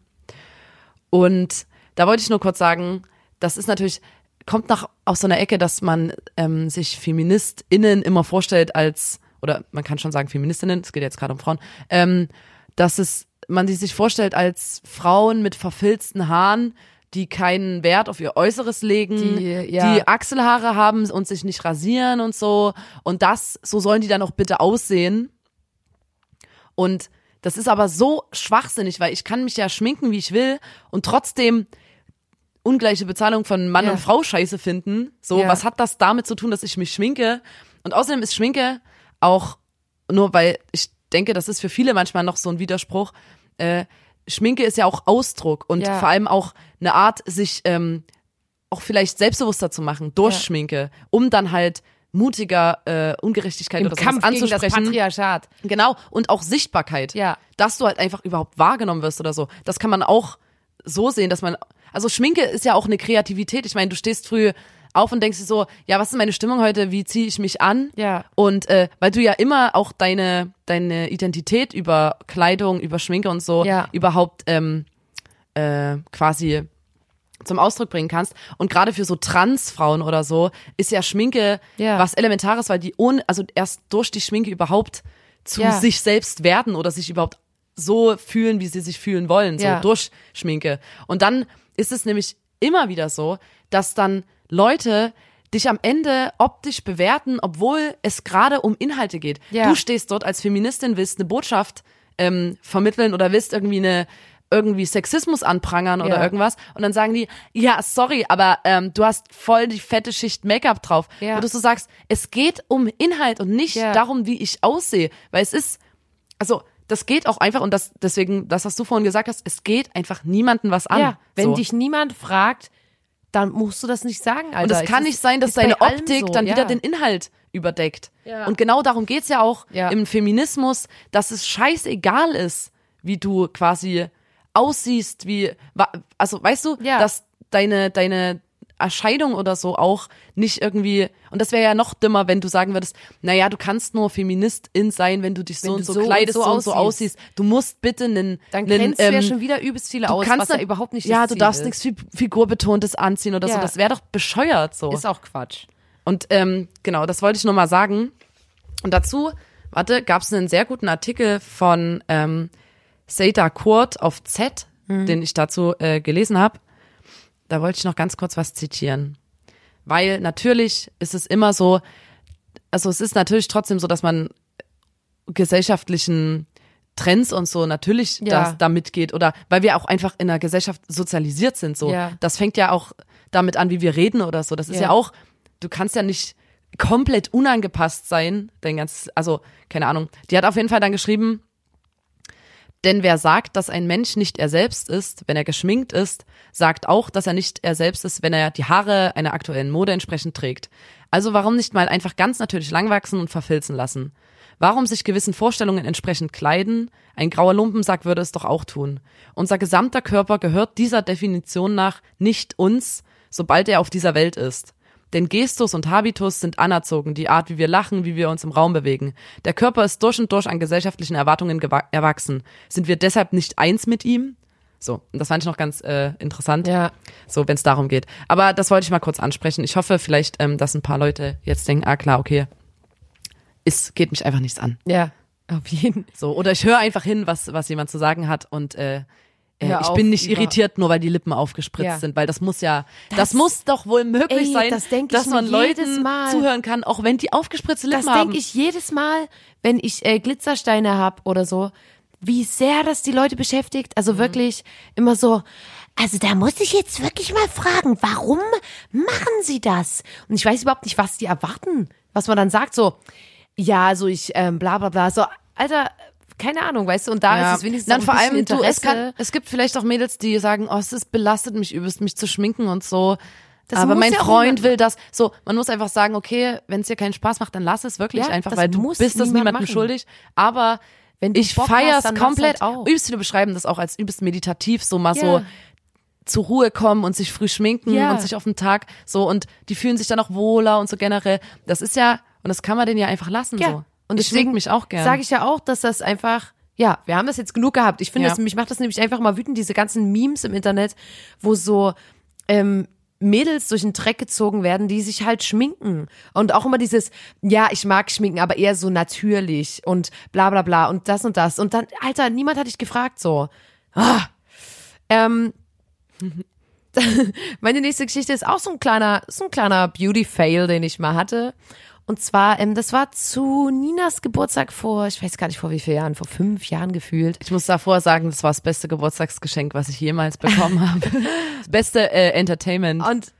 Speaker 2: Und da wollte ich nur kurz sagen, das ist natürlich, kommt nach aus so einer Ecke, dass man ähm, sich FeministInnen immer vorstellt als, oder man kann schon sagen Feministinnen, es geht jetzt gerade um Frauen, ähm, dass es, man sich vorstellt als Frauen mit verfilzten Haaren, die keinen Wert auf ihr Äußeres legen,
Speaker 1: Die, ja.
Speaker 2: die Achselhaare haben und sich nicht rasieren und so. Und das, so sollen die dann auch bitte aussehen. Und das ist aber so schwachsinnig, weil ich kann mich ja schminken, wie ich will und trotzdem ungleiche Bezahlung von Mann
Speaker 1: Ja.
Speaker 2: und Frau scheiße finden. So,
Speaker 1: Ja.
Speaker 2: was hat das damit zu tun, dass ich mich schminke? Und außerdem ist Schminke auch nur, weil ich denke, das ist für viele manchmal noch so ein Widerspruch. Äh, Schminke ist ja auch Ausdruck und
Speaker 1: Ja.
Speaker 2: vor allem auch eine Art, sich ähm, auch vielleicht selbstbewusster zu machen durch
Speaker 1: Ja.
Speaker 2: Schminke, um dann halt mutiger äh, Ungerechtigkeit
Speaker 1: Im
Speaker 2: oder
Speaker 1: Kampf
Speaker 2: sowas
Speaker 1: gegen das
Speaker 2: anzusprechen.
Speaker 1: Patriarchat.
Speaker 2: Genau, und auch Sichtbarkeit.
Speaker 1: Ja.
Speaker 2: Dass du halt einfach überhaupt wahrgenommen wirst oder so. Das kann man auch so sehen, dass man, also Schminke ist ja auch eine Kreativität. Ich meine, du stehst früh auf und denkst dir so, ja, was ist meine Stimmung heute? Wie ziehe ich mich an?
Speaker 1: Ja.
Speaker 2: Und äh, weil du ja immer auch deine, deine Identität über Kleidung, über Schminke und so
Speaker 1: Ja.
Speaker 2: überhaupt ähm, äh, quasi zum Ausdruck bringen kannst. Und gerade für so Transfrauen oder so ist ja Schminke
Speaker 1: Ja.
Speaker 2: was Elementares, weil die ohne, also erst durch die Schminke überhaupt zu
Speaker 1: Ja.
Speaker 2: sich selbst werden oder sich überhaupt so fühlen, wie sie sich fühlen wollen, so
Speaker 1: Ja.
Speaker 2: durch Schminke. Und dann ist es nämlich immer wieder so, dass dann Leute dich am Ende optisch bewerten, obwohl es gerade um Inhalte geht.
Speaker 1: Ja.
Speaker 2: Du stehst dort als Feministin, willst eine Botschaft ähm, vermitteln oder willst irgendwie eine irgendwie Sexismus anprangern oder
Speaker 1: Ja.
Speaker 2: irgendwas und dann sagen die, ja, sorry, aber ähm, du hast voll die fette Schicht Make-up drauf.
Speaker 1: Ja.
Speaker 2: Wo du so sagst, es geht um Inhalt und nicht
Speaker 1: Ja.
Speaker 2: darum, wie ich aussehe, weil es ist, also das geht auch einfach und das deswegen, das was du vorhin gesagt hast, es geht einfach niemanden was an.
Speaker 1: Ja, wenn
Speaker 2: so.
Speaker 1: dich niemand fragt, dann musst du das nicht sagen, Alter.
Speaker 2: Und es kann nicht sein, dass deine Optik
Speaker 1: so,
Speaker 2: dann
Speaker 1: ja.
Speaker 2: wieder den Inhalt überdeckt.
Speaker 1: Ja.
Speaker 2: Und genau darum geht's ja auch
Speaker 1: Ja.
Speaker 2: im Feminismus, dass es scheißegal ist, wie du quasi aussiehst, wie, also weißt du,
Speaker 1: Ja.
Speaker 2: dass deine, deine Erscheinung oder so auch nicht irgendwie, und das wäre ja noch dümmer, wenn du sagen würdest, naja, du kannst nur Feministin sein, wenn du dich so
Speaker 1: Wenn
Speaker 2: und
Speaker 1: du
Speaker 2: so,
Speaker 1: so und
Speaker 2: kleidest,
Speaker 1: so
Speaker 2: so und so
Speaker 1: aussiehst.
Speaker 2: Du musst bitte einen,
Speaker 1: Dann
Speaker 2: einen,
Speaker 1: grenzt du ja
Speaker 2: ähm,
Speaker 1: schon wieder übelst viele
Speaker 2: du
Speaker 1: aus,
Speaker 2: kannst
Speaker 1: was ja überhaupt nicht
Speaker 2: Ja, du darfst nichts Fi- Figurbetontes anziehen oder
Speaker 1: Ja.
Speaker 2: so. Das wäre doch bescheuert so.
Speaker 1: Ist auch Quatsch.
Speaker 2: Und ähm, genau, das wollte ich nur mal sagen. Und dazu, warte, gab es einen sehr guten Artikel von ähm, Seda Kurt auf Z, den ich dazu äh, gelesen habe. Da wollte ich noch ganz kurz was zitieren. Weil natürlich ist es immer so, also es ist natürlich trotzdem so, dass man gesellschaftlichen Trends und so natürlich
Speaker 1: Ja.
Speaker 2: das, da mitgeht oder weil wir auch einfach in einer Gesellschaft sozialisiert sind so.
Speaker 1: Ja.
Speaker 2: Das fängt ja auch damit an, wie wir reden oder so. Das ist
Speaker 1: Ja.
Speaker 2: ja, auch, du kannst ja nicht komplett unangepasst sein, dein ganzes, also keine Ahnung. Die hat auf jeden Fall dann geschrieben, Denn wer sagt, dass ein Mensch nicht er selbst ist, wenn er geschminkt ist, sagt auch, dass er nicht er selbst ist, wenn er die Haare einer aktuellen Mode entsprechend trägt. Also warum nicht mal einfach ganz natürlich langwachsen und verfilzen lassen? Warum sich gewissen Vorstellungen entsprechend kleiden? Ein grauer Lumpensack würde es doch auch tun. Unser gesamter Körper gehört dieser Definition nach nicht uns, sobald er auf dieser Welt ist. Denn Gestus und Habitus sind anerzogen, die Art, wie wir lachen, wie wir uns im Raum bewegen. Der Körper ist durch und durch an gesellschaftlichen Erwartungen erwachsen. Sind wir deshalb nicht eins mit ihm? So, und das fand ich noch ganz äh, interessant.
Speaker 1: Ja.
Speaker 2: So, wenn es darum geht. Aber das wollte ich mal kurz ansprechen. Ich hoffe vielleicht, ähm, dass ein paar Leute jetzt denken, ah klar, okay, es geht mich einfach nichts an.
Speaker 1: Ja, auf jeden.
Speaker 2: So, oder ich höre einfach hin, was, was jemand zu sagen hat und äh, äh, ich bin nicht irritiert, nur weil die Lippen aufgespritzt
Speaker 1: Ja.
Speaker 2: sind, weil das muss ja, das,
Speaker 1: Das-
Speaker 2: muss doch wohl möglich
Speaker 1: Ey,
Speaker 2: sein,
Speaker 1: das
Speaker 2: dass man Leuten
Speaker 1: Mal.
Speaker 2: zuhören kann, auch wenn die aufgespritzte Lippen
Speaker 1: Das
Speaker 2: haben.
Speaker 1: denke ich jedes Mal, wenn ich äh, Glitzersteine hab oder so, wie sehr das die Leute beschäftigt.
Speaker 2: Mhm.
Speaker 1: Also wirklich immer so. Also da muss ich jetzt wirklich mal fragen, warum machen sie das? Und ich weiß überhaupt nicht, was die erwarten. Was man dann sagt, so, ja, also ich, ähm, bla bla bla. So, Alter, keine Ahnung, weißt du, und da ist es wenigstens
Speaker 2: dann vor allem du, es
Speaker 1: Interesse.
Speaker 2: kann, es gibt vielleicht auch Mädels, die sagen, oh, es ist belastet mich übelst, mich zu schminken und so.
Speaker 1: Das
Speaker 2: aber mein
Speaker 1: ja
Speaker 2: Freund will das. So, man muss einfach sagen, okay, wenn es dir keinen Spaß macht, dann lass es wirklich
Speaker 1: Ja,
Speaker 2: einfach, weil du bist das
Speaker 1: niemand
Speaker 2: niemandem
Speaker 1: machen.
Speaker 2: schuldig. Aber
Speaker 1: Wenn du
Speaker 2: ich
Speaker 1: dann mach's
Speaker 2: komplett.
Speaker 1: halt auch.
Speaker 2: Übelst viele beschreiben das auch als übelst meditativ, so mal so
Speaker 1: Ja.
Speaker 2: zur Ruhe kommen und sich früh schminken
Speaker 1: Ja.
Speaker 2: und sich auf den Tag so und die fühlen sich dann auch wohler und so generell. Das ist ja, und das kann man denen ja einfach lassen
Speaker 1: Ja.
Speaker 2: so.
Speaker 1: Und
Speaker 2: ich schmink mich auch gern.
Speaker 1: Sage ich ja auch, dass das einfach, ja, wir haben das jetzt genug gehabt. Ich finde,
Speaker 2: Ja.
Speaker 1: das, mich macht das nämlich einfach mal wütend, diese ganzen Memes im Internet, wo so ähm, Mädels durch den Dreck gezogen werden, die sich halt schminken. Und auch immer dieses, ja, ich mag schminken, aber eher so natürlich und bla bla bla und das und das. Und dann, Alter, niemand hat dich gefragt so. Ah. Ähm, meine nächste Geschichte ist auch so ein kleiner, so ein kleiner Beauty-Fail, den ich mal hatte. Und zwar, ähm, das war zu Ninas Geburtstag vor, ich weiß gar nicht vor wie vielen Jahren, vor fünf Jahren gefühlt.
Speaker 2: Ich muss davor sagen, das war das beste Geburtstagsgeschenk, was ich jemals bekommen habe. Das beste äh, Entertainment.
Speaker 1: Und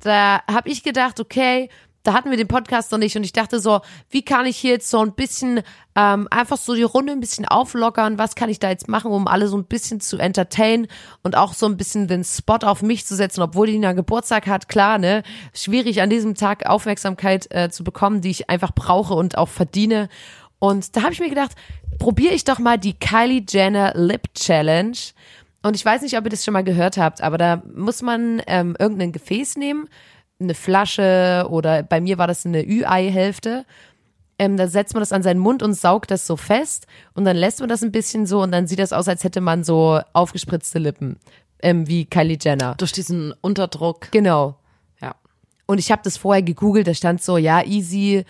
Speaker 1: da habe ich gedacht, okay, da hatten wir den Podcast noch nicht und ich dachte so, wie kann ich hier jetzt so ein bisschen ähm, einfach so die Runde ein bisschen auflockern, was kann ich da jetzt machen, um alle so ein bisschen zu entertainen und auch so ein bisschen den Spot auf mich zu setzen, obwohl die Nina Geburtstag hat, klar, ne, schwierig an diesem Tag Aufmerksamkeit äh, zu bekommen, die ich einfach brauche und auch verdiene. Und da habe ich mir gedacht, probiere ich doch mal die Kylie Jenner Lip Challenge. Und ich weiß nicht, ob ihr das schon mal gehört habt, aber da muss man ähm, irgendein Gefäß nehmen, eine Flasche oder bei mir war das eine Ü-Ei-Hälfte. Ähm, da setzt man das an seinen Mund und saugt das so fest und dann lässt man das ein bisschen so und dann sieht das aus, als hätte man so aufgespritzte Lippen, ähm, wie Kylie Jenner.
Speaker 2: Durch diesen Unterdruck.
Speaker 1: Genau.
Speaker 2: Ja.
Speaker 1: Und ich habe das vorher gegoogelt, da stand so, ja, easy,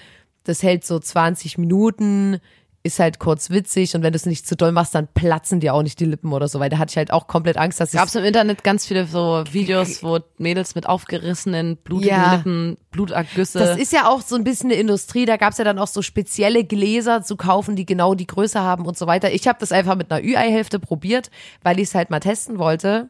Speaker 1: das hält so 20 Minuten, ist halt kurz witzig und wenn du es nicht zu doll machst, dann platzen dir auch nicht die Lippen oder so, weil da hatte ich halt auch komplett Angst, dass ich
Speaker 2: Gab es im Internet ganz viele so Videos, wo Mädels mit aufgerissenen, blutigen
Speaker 1: Ja.
Speaker 2: Lippen, Blutergüsse.
Speaker 1: Das ist ja auch so ein bisschen eine Industrie. Da gab's ja dann auch so spezielle Gläser zu kaufen, die genau die Größe haben und so weiter. Ich habe das einfach mit einer Ü-Ei-Hälfte probiert, weil ich es halt mal testen wollte.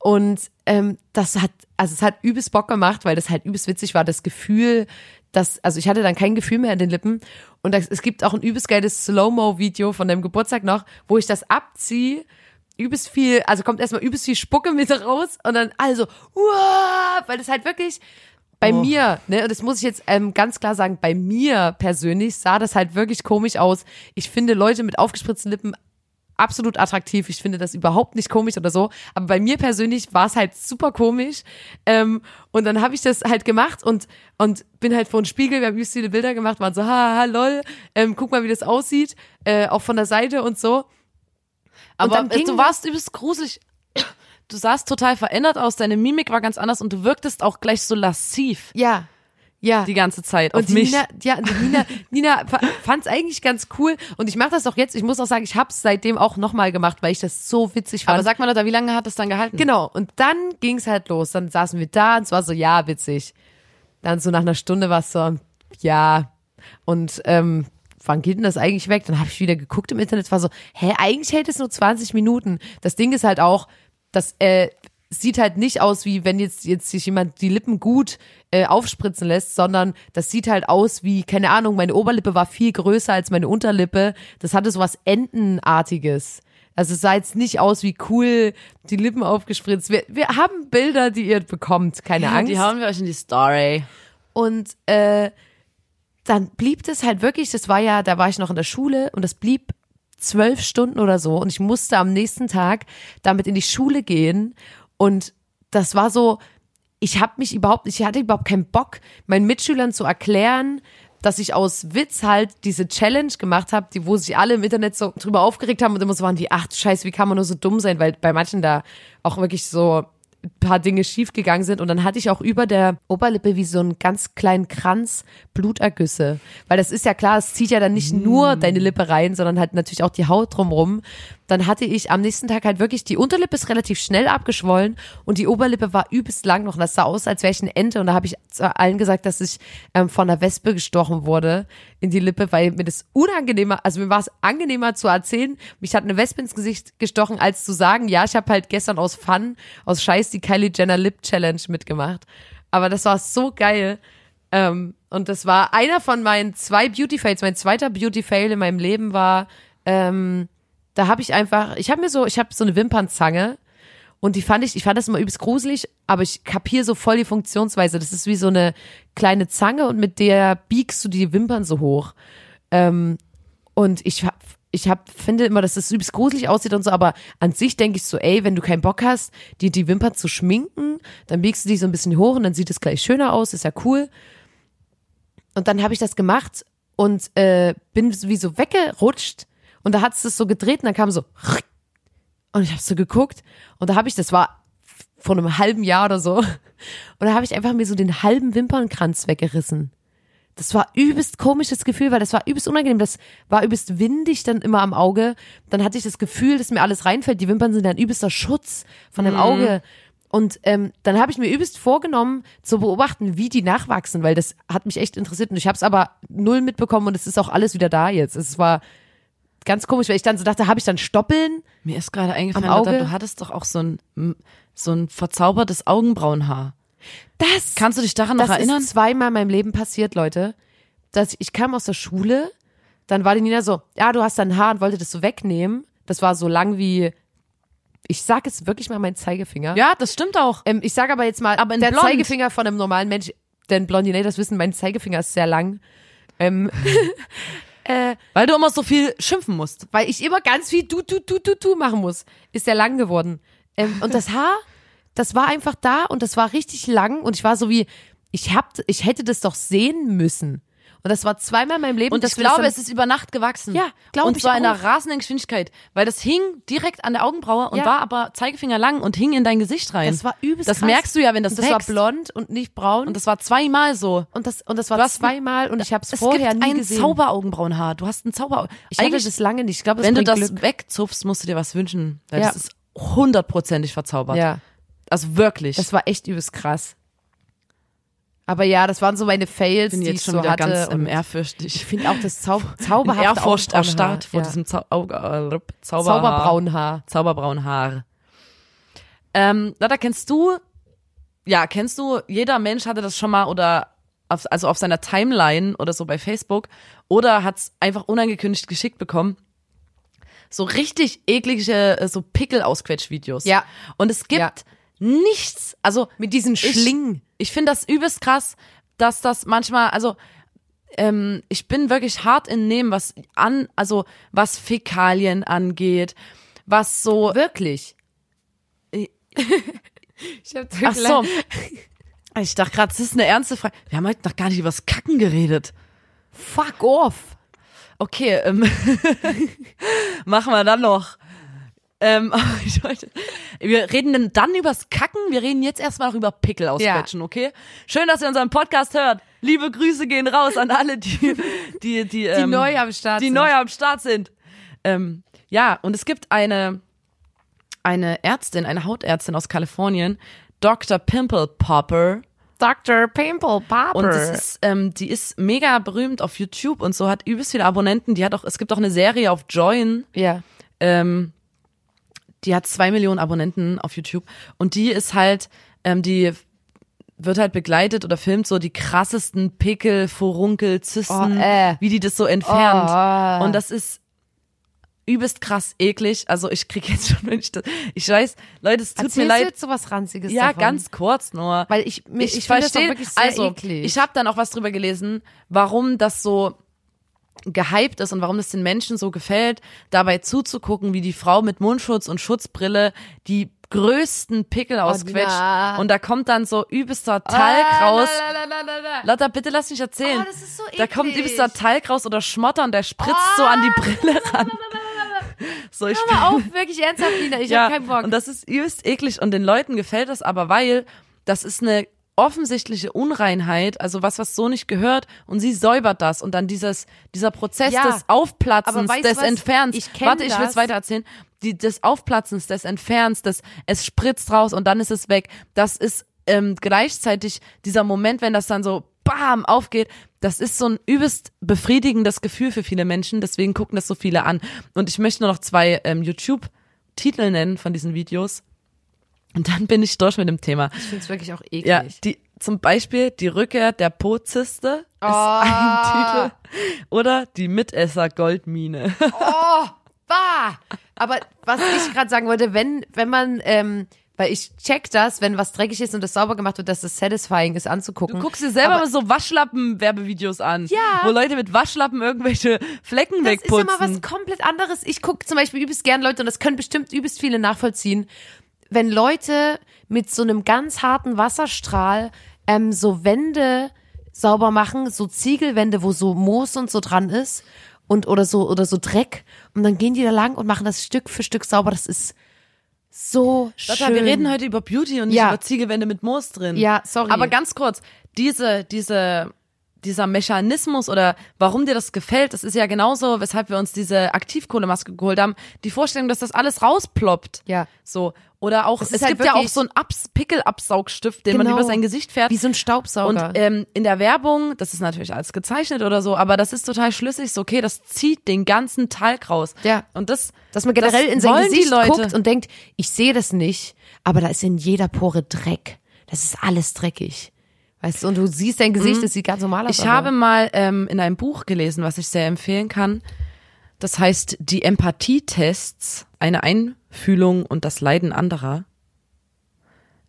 Speaker 1: Und ähm, das hat, also es hat übelst Bock gemacht, weil das halt übelst witzig war. Das Gefühl, dass, also ich hatte dann kein Gefühl mehr in den Lippen. Und das, es gibt auch ein übelst geiles Slow-Mo-Video von deinem Geburtstag noch, wo ich das abziehe übelst viel, also kommt erstmal übelst viel Spucke mit raus und dann also, uah, weil das halt wirklich bei
Speaker 2: Oh.
Speaker 1: mir, ne, und das muss ich jetzt ähm, ganz klar sagen, bei mir persönlich sah das halt wirklich komisch aus. Ich finde Leute mit aufgespritzten Lippen absolut attraktiv. Ich finde das überhaupt nicht komisch oder so. Aber bei mir persönlich war es halt super komisch. Ähm, und dann habe ich das halt gemacht und, und bin halt vor den Spiegel, wir haben übelst viele Bilder gemacht, waren so, ha, ha, lol, ähm, guck mal, wie das aussieht, äh, auch von der Seite und so.
Speaker 2: Aber
Speaker 1: ging
Speaker 2: du warst übelst gruselig. Du sahst total verändert aus, deine Mimik war ganz anders und du wirktest auch gleich so lassiv
Speaker 1: Ja, ja.
Speaker 2: die ganze Zeit auf
Speaker 1: Und
Speaker 2: mich.
Speaker 1: Nina, ja, Nina, Nina fand es eigentlich ganz cool. Und ich mache das auch jetzt. Ich muss auch sagen, ich habe es seitdem auch nochmal gemacht, weil ich das so witzig fand.
Speaker 2: Aber sag mal, Lotta, wie lange hat das dann gehalten?
Speaker 1: genau. Und dann ging's halt los. Dann saßen wir da und es war so, ja, witzig. Dann so nach einer Stunde war es so, ja. Und ähm, wann geht denn das eigentlich weg? Dann habe ich wieder geguckt im Internet, war so, hä, eigentlich hält es nur 20 Minuten. Das Ding ist halt auch, das äh, sieht halt nicht aus, wie wenn jetzt, jetzt sich jemand die Lippen gut äh, aufspritzen lässt, sondern das sieht halt aus wie, keine Ahnung, meine Oberlippe war viel größer als meine Unterlippe. Das hatte so was Entenartiges. Also es sah jetzt nicht aus wie cool, die Lippen aufgespritzt. Wir, wir haben Bilder, die ihr bekommt, keine Angst.
Speaker 2: Die hauen wir euch in die Story.
Speaker 1: Und äh, dann blieb das halt wirklich, das war ja, da war ich noch in der Schule und das blieb zwölf Stunden oder so und ich musste am nächsten Tag damit in die Schule gehen und das war so, ich habe mich überhaupt, ich hatte überhaupt keinen Bock, meinen Mitschülern zu erklären, dass ich aus Witz halt diese Challenge gemacht habe, die wo sich alle im Internet so drüber aufgeregt haben und immer so waren die, ach Scheiße, wie kann man nur so dumm sein, weil bei manchen da auch wirklich so ein paar Dinge schiefgegangen sind. Und dann hatte ich auch über der Oberlippe wie so einen ganz kleinen Kranz Blutergüsse, weil das ist ja klar, es zieht ja dann nicht nur deine Lippe rein, sondern halt natürlich auch die Haut drumrum. Dann hatte ich am nächsten Tag halt wirklich die Unterlippe ist relativ schnell abgeschwollen und die Oberlippe war übelst lang noch. Und das sah aus, als wäre ich eine Ente und da habe ich allen gesagt, dass ich ähm, von einer Wespe gestochen wurde in die Lippe, weil mir das unangenehmer, also mir war es angenehmer zu erzählen, mich hat eine Wespe ins Gesicht gestochen, als zu sagen, ja, ich habe halt gestern aus Fun, aus Scheiß die Kylie Jenner Lip Challenge mitgemacht. Aber das war so geil. Ähm, und das war einer von meinen zwei Beauty Fails. Mein zweiter Beauty Fail in meinem Leben war, ähm, da habe ich einfach, ich habe mir so, ich habe so eine Wimpernzange und die fand ich, ich fand das immer übelst gruselig, aber ich kapiere so voll die Funktionsweise. Das ist wie so eine kleine Zange und mit der biegst du die Wimpern so hoch. Ähm, und ich hab, ich hab, finde immer, dass das übelst gruselig aussieht und so, aber an sich denke ich so, ey, wenn du keinen Bock hast, dir die Wimpern zu schminken, dann biegst du die so ein bisschen hoch und dann sieht es gleich schöner aus, ist ja cool. Und dann habe ich das gemacht und äh, bin wie so weggerutscht und da hat es das so gedreht und dann kam so und ich habe so geguckt und da habe ich, das war vor einem halben Jahr oder so, und da habe ich einfach mir so den halben Wimpernkranz weggerissen. Das war übelst komisches Gefühl, weil das war übelst unangenehm. Das war übelst windig dann immer am Auge. Dann hatte ich das Gefühl, dass mir alles reinfällt. Die Wimpern sind ein übelster Schutz von dem Auge. Und ähm, dann habe ich mir übelst vorgenommen, zu beobachten, wie die nachwachsen, weil das hat mich echt interessiert. Und ich habe es aber null mitbekommen und es ist auch alles wieder da jetzt. Es war ganz komisch, weil ich dann so dachte, habe ich dann Stoppeln?
Speaker 2: Mir ist gerade eingefallen? Lotta, du hattest doch auch so ein, so ein verzaubertes Augenbrauenhaar.
Speaker 1: Das
Speaker 2: Kannst du dich daran noch
Speaker 1: das
Speaker 2: erinnern?
Speaker 1: ist zweimal in meinem Leben passiert, Leute. Dass ich kam aus der Schule, dann war die Nina so, ja, du hast dein Haar und wollte das so wegnehmen. Das war so lang wie, ich sag jetzt wirklich mal mein Zeigefinger.
Speaker 2: Ja, das stimmt auch.
Speaker 1: Ähm, ich sage aber jetzt mal,
Speaker 2: Aber in
Speaker 1: der
Speaker 2: blond.
Speaker 1: Zeigefinger von einem normalen Mensch, denn Blondinators wissen, mein Zeigefinger ist sehr lang. Ähm,
Speaker 2: Weil du immer so viel schimpfen musst.
Speaker 1: weil ich immer ganz viel du, du, du, du, du machen muss. Ist sehr lang geworden. Ähm, und das Haar, das war einfach da und das war richtig lang und ich war so wie, ich hab, ich hätte das doch sehen müssen. Und das war zweimal in meinem Leben.
Speaker 2: Und ich glaube, es ist über Nacht gewachsen.
Speaker 1: Ja, glaub
Speaker 2: Und
Speaker 1: ich
Speaker 2: zwar in einer rasenden Geschwindigkeit. Weil das hing direkt an der Augenbraue und
Speaker 1: Ja.
Speaker 2: war aber Zeigefinger lang und hing in dein Gesicht rein.
Speaker 1: Das war übelst
Speaker 2: Das
Speaker 1: krass.
Speaker 2: merkst du ja, wenn das
Speaker 1: und das war
Speaker 2: wächst.
Speaker 1: blond und nicht braun.
Speaker 2: Und das war zweimal so.
Speaker 1: und das, und das war zweimal und ich habe es
Speaker 2: Es
Speaker 1: vorher
Speaker 2: gibt
Speaker 1: nie
Speaker 2: ein
Speaker 1: gesehen.
Speaker 2: Zauberaugenbrauenhaar. Du hast ein Zauberaugen.
Speaker 1: ich hatte das lange nicht. Ich glaube,
Speaker 2: wenn du
Speaker 1: bringt
Speaker 2: das
Speaker 1: Glück.
Speaker 2: wegzupfst, musst du dir was wünschen. Weil
Speaker 1: Ja.
Speaker 2: das ist hundertprozentig verzaubert.
Speaker 1: Ja,
Speaker 2: Also wirklich.
Speaker 1: das war echt übelst krass. Aber ja, das waren so meine Fails,
Speaker 2: bin
Speaker 1: die
Speaker 2: jetzt
Speaker 1: ich
Speaker 2: schon
Speaker 1: so
Speaker 2: wieder
Speaker 1: hatte.
Speaker 2: ganz
Speaker 1: und
Speaker 2: ehrfürchtig.
Speaker 1: ich finde auch das Zau zauberhafte
Speaker 2: Ehrfurcht erstarrt vor
Speaker 1: ja.
Speaker 2: diesem Zau Auge, äh.
Speaker 1: Zauberbraunhaar.
Speaker 2: Zauberbraunhaar. Ähm, Lotta, kennst du, ja, kennst du, jeder Mensch hatte das schon mal oder auf, also auf seiner Timeline oder so bei Facebook oder hat's einfach unangekündigt geschickt bekommen. So richtig eklige, so Pickel-Ausquetsch-Videos.
Speaker 1: Ja.
Speaker 2: Und es gibt
Speaker 1: Ja.
Speaker 2: Nichts, also
Speaker 1: Mit diesen
Speaker 2: ich-
Speaker 1: Schlingen.
Speaker 2: Ich finde das übelst krass, dass das manchmal, also ähm, ich bin wirklich hart in Nehmen, was an, also was Fäkalien angeht, was so.
Speaker 1: Wirklich.
Speaker 2: Ich-
Speaker 1: Ich hab
Speaker 2: Ach so. Ich dachte gerade, das ist eine ernste Frage. Wir haben heute noch gar nicht über das Kacken geredet.
Speaker 1: Fuck off.
Speaker 2: Okay, ähm, machen wir dann noch. Ähm, wollte, wir reden dann übers Kacken. Wir reden jetzt erstmal noch über Pickel ausquetschen, okay? Schön, dass ihr unseren Podcast hört. Liebe Grüße gehen raus an alle, die, die, die,
Speaker 1: Die
Speaker 2: ähm,
Speaker 1: neu am Start
Speaker 2: die
Speaker 1: sind.
Speaker 2: neu am Start sind. Ähm, ja, und es gibt eine, eine Ärztin, eine Hautärztin aus Kalifornien, Dr. Pimple Popper.
Speaker 1: Dr. Pimple Popper.
Speaker 2: Und das ist, ähm, die ist mega berühmt auf YouTube und so hat übelst viele Abonnenten. Die hat auch, es gibt auch eine Serie auf Join,
Speaker 1: ja.
Speaker 2: ähm, die hat zwei Millionen Abonnenten auf YouTube und die ist halt, ähm, die wird halt begleitet oder filmt so die krassesten Pickel, Furunkel, Zysten,
Speaker 1: Oh, äh.
Speaker 2: wie die das so entfernt.
Speaker 1: Oh.
Speaker 2: Und das ist übelst krass eklig. Also ich krieg jetzt schon, wenn ich das, ich weiß, Leute, es tut
Speaker 1: Erzählst
Speaker 2: mir leid.
Speaker 1: jetzt sowas Ranziges
Speaker 2: Ja,
Speaker 1: davon?
Speaker 2: ganz kurz nur.
Speaker 1: Weil ich, mir-
Speaker 2: ich,
Speaker 1: ich
Speaker 2: verstehe, also
Speaker 1: eklig.
Speaker 2: ich habe dann auch was drüber gelesen, warum das so gehypt ist und warum es den Menschen so gefällt, dabei zuzugucken, wie die Frau mit Mundschutz und Schutzbrille die größten Pickel ausquetscht
Speaker 1: na.
Speaker 2: und da kommt dann so übelster Talg
Speaker 1: Ah,
Speaker 2: raus.
Speaker 1: la.
Speaker 2: Lotta, bitte lass mich erzählen.
Speaker 1: Oh, so
Speaker 2: da kommt übelster Talg raus oder Schmotter und der spritzt so an die Brille ran. So, ich
Speaker 1: Hör mal auf, wirklich ernsthaft, Lina, ich hab keinen Bock.
Speaker 2: und das ist übelst eklig und den Leuten gefällt das aber, weil das ist eine offensichtliche Unreinheit, also was, was so nicht gehört und sie säubert das und dann dieses, dieser Prozess
Speaker 1: Ja,
Speaker 2: des Aufplatzens, des
Speaker 1: was?
Speaker 2: Entfernens.
Speaker 1: Ich
Speaker 2: Warte, ich will es weiter erzählen. Die, des Aufplatzens, des Entfernens, des, es spritzt raus und dann ist es weg. Das ist ähm, gleichzeitig dieser Moment, wenn das dann so bam aufgeht, das ist so ein übelst befriedigendes Gefühl für viele Menschen, deswegen gucken das so viele an. Und ich möchte nur noch zwei ähm, YouTube-Titel nennen von diesen Videos. Und dann bin ich durch mit dem Thema.
Speaker 1: Ich finde es wirklich auch eklig.
Speaker 2: Ja, die, zum Beispiel die Rückkehr der Poziste ist
Speaker 1: Ah.
Speaker 2: ein Titel. Oder die Mitesser Goldmine.
Speaker 1: Oh, bah! Aber was ich gerade sagen wollte, wenn, wenn man, ähm, weil ich check das, wenn was dreckig ist und das sauber gemacht wird, dass das satisfying ist anzugucken.
Speaker 2: Du guckst dir selber
Speaker 1: Aber
Speaker 2: mal so Waschlappen-Werbevideos an.
Speaker 1: Ja.
Speaker 2: Wo Leute mit Waschlappen irgendwelche Flecken
Speaker 1: das ist ja
Speaker 2: wegputzen.
Speaker 1: mal was komplett anderes. Ich gucke zum Beispiel übelst gern Leute, und das können bestimmt übelst viele nachvollziehen, wenn Leute mit so einem ganz harten Wasserstrahl ähm, so Wände sauber machen, so Ziegelwände, wo so Moos und so dran ist und oder so oder so Dreck und dann gehen die da lang und machen das Stück für Stück sauber. Das ist so
Speaker 2: Lotta,
Speaker 1: schön.
Speaker 2: wir reden heute über Beauty und nicht
Speaker 1: Ja.
Speaker 2: über Ziegelwände mit Moos drin.
Speaker 1: Ja, sorry.
Speaker 2: Aber ganz kurz, diese, diese, dieser Mechanismus oder warum dir das gefällt, das ist ja genauso, weshalb wir uns diese Aktivkohlemaske geholt haben. Die Vorstellung, dass das alles rausploppt.
Speaker 1: Ja.
Speaker 2: So. Oder auch, es
Speaker 1: ist halt
Speaker 2: gibt ja auch so einen Abs Pickelabsaugstift, den man
Speaker 1: Genau.
Speaker 2: über sein Gesicht fährt.
Speaker 1: wie so ein Staubsauger.
Speaker 2: Und ähm, in der Werbung, das ist natürlich alles gezeichnet oder so, aber das ist total schlüssig, so okay, das zieht den ganzen Talg raus.
Speaker 1: Ja.
Speaker 2: Und das,
Speaker 1: Dass man generell
Speaker 2: das
Speaker 1: in sein Gesicht guckt und denkt, ich sehe das nicht, aber da ist in jeder Pore Dreck. Das ist alles dreckig. Weißt du, und du siehst dein Gesicht, das sieht ganz normal aus.
Speaker 2: Mhm. Ich
Speaker 1: aber-
Speaker 2: habe mal ähm, in einem Buch gelesen, was ich sehr empfehlen kann. Das heißt die Empathietests, eine Einfühlung und das Leiden anderer.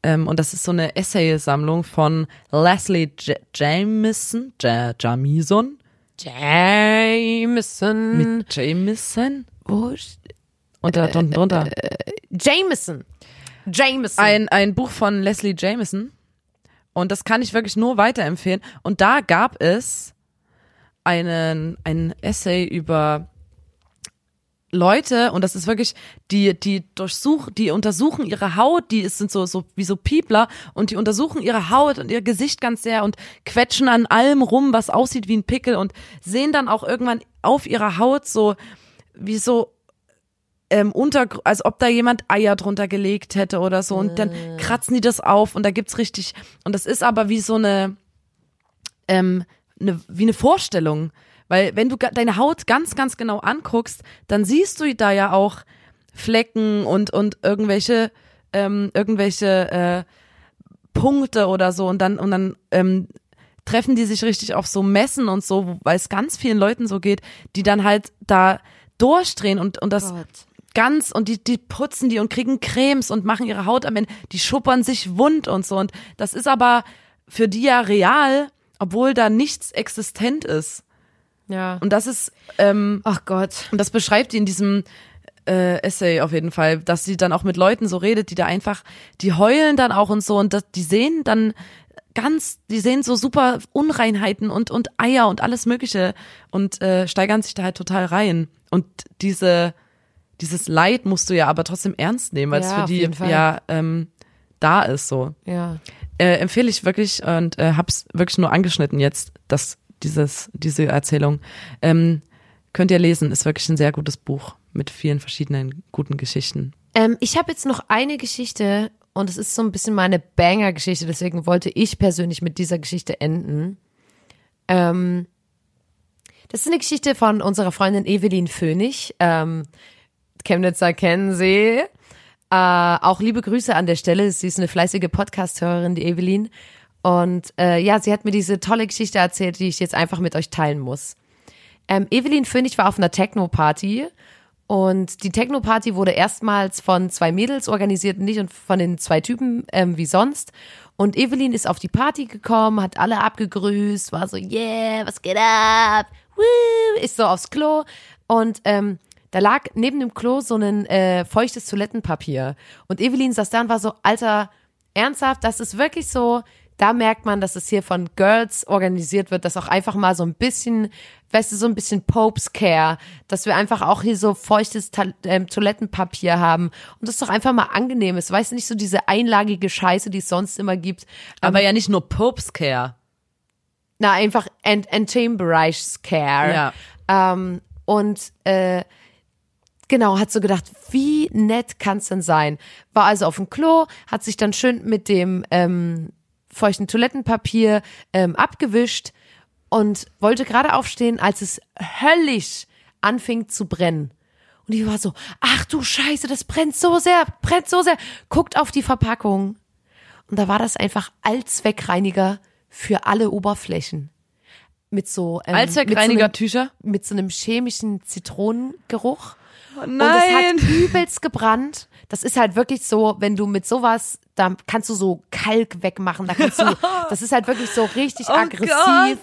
Speaker 2: Ähm, und das ist so eine Essaysammlung von Leslie J Jamison, J Jamison,
Speaker 1: Jameson.
Speaker 2: mit Jamison
Speaker 1: Wo
Speaker 2: und da unten drunter.
Speaker 1: Jameson. Jameson.
Speaker 2: ein, ein Buch von Leslie Jameson. Und das kann ich wirklich nur weiterempfehlen. Und da gab es einen, ein Essay über Leute, und das ist wirklich, die, die durchsuchen, die untersuchen ihre Haut, die sind so, so, wie so Piepler, und die untersuchen ihre Haut und ihr Gesicht ganz sehr und quetschen an allem rum, was aussieht wie ein Pickel und sehen dann auch irgendwann auf ihrer Haut so, wie so ähm, unter, als ob da jemand Eier drunter gelegt hätte oder so und dann kratzen die das auf und da gibt's richtig und das ist aber wie so eine ähm, eine, wie eine Vorstellung, weil wenn du deine Haut ganz ganz genau anguckst, dann siehst du da ja auch Flecken und und irgendwelche ähm, irgendwelche äh, Punkte oder so und dann und dann ähm, treffen die sich richtig auf so Messen und so, weil es ganz vielen Leuten so geht, die dann halt da durchdrehen und und das
Speaker 1: Gott.
Speaker 2: ganz und die, die putzen die und kriegen Cremes und machen ihre Haut am Ende, die schuppern sich wund und so. Und das ist aber für die ja real, obwohl da nichts existent ist.
Speaker 1: Ja.
Speaker 2: Und das ist, ähm,
Speaker 1: Ach Gott.
Speaker 2: und das beschreibt die in diesem äh, Essay auf jeden Fall, dass sie dann auch mit Leuten so redet, die da einfach, die heulen dann auch und so und das, die sehen dann ganz, die sehen so super Unreinheiten und und Eier und alles Mögliche und äh, steigern sich da halt total rein. Und diese dieses Leid musst du ja aber trotzdem ernst nehmen, weil es
Speaker 1: Ja,
Speaker 2: für
Speaker 1: auf
Speaker 2: die ja ähm, da ist so.
Speaker 1: Ja.
Speaker 2: Äh, empfehle ich wirklich und äh, hab's wirklich nur angeschnitten jetzt, dass dieses diese Erzählung ähm, könnt ihr lesen, ist wirklich ein sehr gutes Buch mit vielen verschiedenen guten Geschichten.
Speaker 1: Ähm, ich habe jetzt noch eine Geschichte und es ist so ein bisschen meine Banger-Geschichte, deswegen wollte ich persönlich mit dieser Geschichte enden. Ähm, das ist eine Geschichte von unserer Freundin Evelyn Fönig. Ähm, Chemnitzer kennen sie. Äh, auch liebe Grüße an der Stelle. Sie ist eine fleißige Podcast-Hörerin, die Evelyn. Und äh, ja, sie hat mir diese tolle Geschichte erzählt, die ich jetzt einfach mit euch teilen muss. Ähm, Evelyn Fönig war auf einer Techno-Party Und die Techno-Party wurde erstmals von zwei Mädels organisiert, nicht von den zwei Typen ähm, wie sonst. Und Evelyn ist auf die Party gekommen, hat alle abgegrüßt, war so, yeah, was geht ab? Woo, ist so aufs Klo. Und ähm, da lag neben dem Klo so ein äh, feuchtes Toilettenpapier. Und Evelyn saß da und war so, Alter, ernsthaft, das ist wirklich so, da merkt man, dass es hier von Girls organisiert wird, dass auch einfach mal so ein bisschen, weißt du, so ein bisschen Popes Care, dass wir einfach auch hier so feuchtes Ta ähm, Toilettenpapier haben und das doch einfach mal angenehm ist, weißt du, nicht so diese einlagige Scheiße, die es sonst immer gibt.
Speaker 2: Aber ja nicht nur Popes Care.
Speaker 1: Na, einfach Ent Entertainment Care.
Speaker 2: Ja.
Speaker 1: Ähm, und äh, genau, hat so gedacht, wie nett kann's denn sein? War also auf dem Klo, hat sich dann schön mit dem ähm, feuchten Toilettenpapier ähm, abgewischt und wollte gerade aufstehen, als es höllisch anfing zu brennen. Und ich war so, ach du Scheiße, das brennt so sehr, brennt so sehr. Guckt auf die Verpackung. Und da war das einfach Allzweckreiniger für alle Oberflächen. Mit so, ähm,
Speaker 2: Allzweckreiniger-Tücher?
Speaker 1: Mit, so mit so einem chemischen Zitronengeruch.
Speaker 2: Oh
Speaker 1: Und es hat übelst gebrannt. Das ist halt wirklich so, wenn du mit sowas, da kannst du so Kalk wegmachen, da kannst du, das ist halt wirklich so richtig
Speaker 2: Oh
Speaker 1: aggressiv.
Speaker 2: Gott.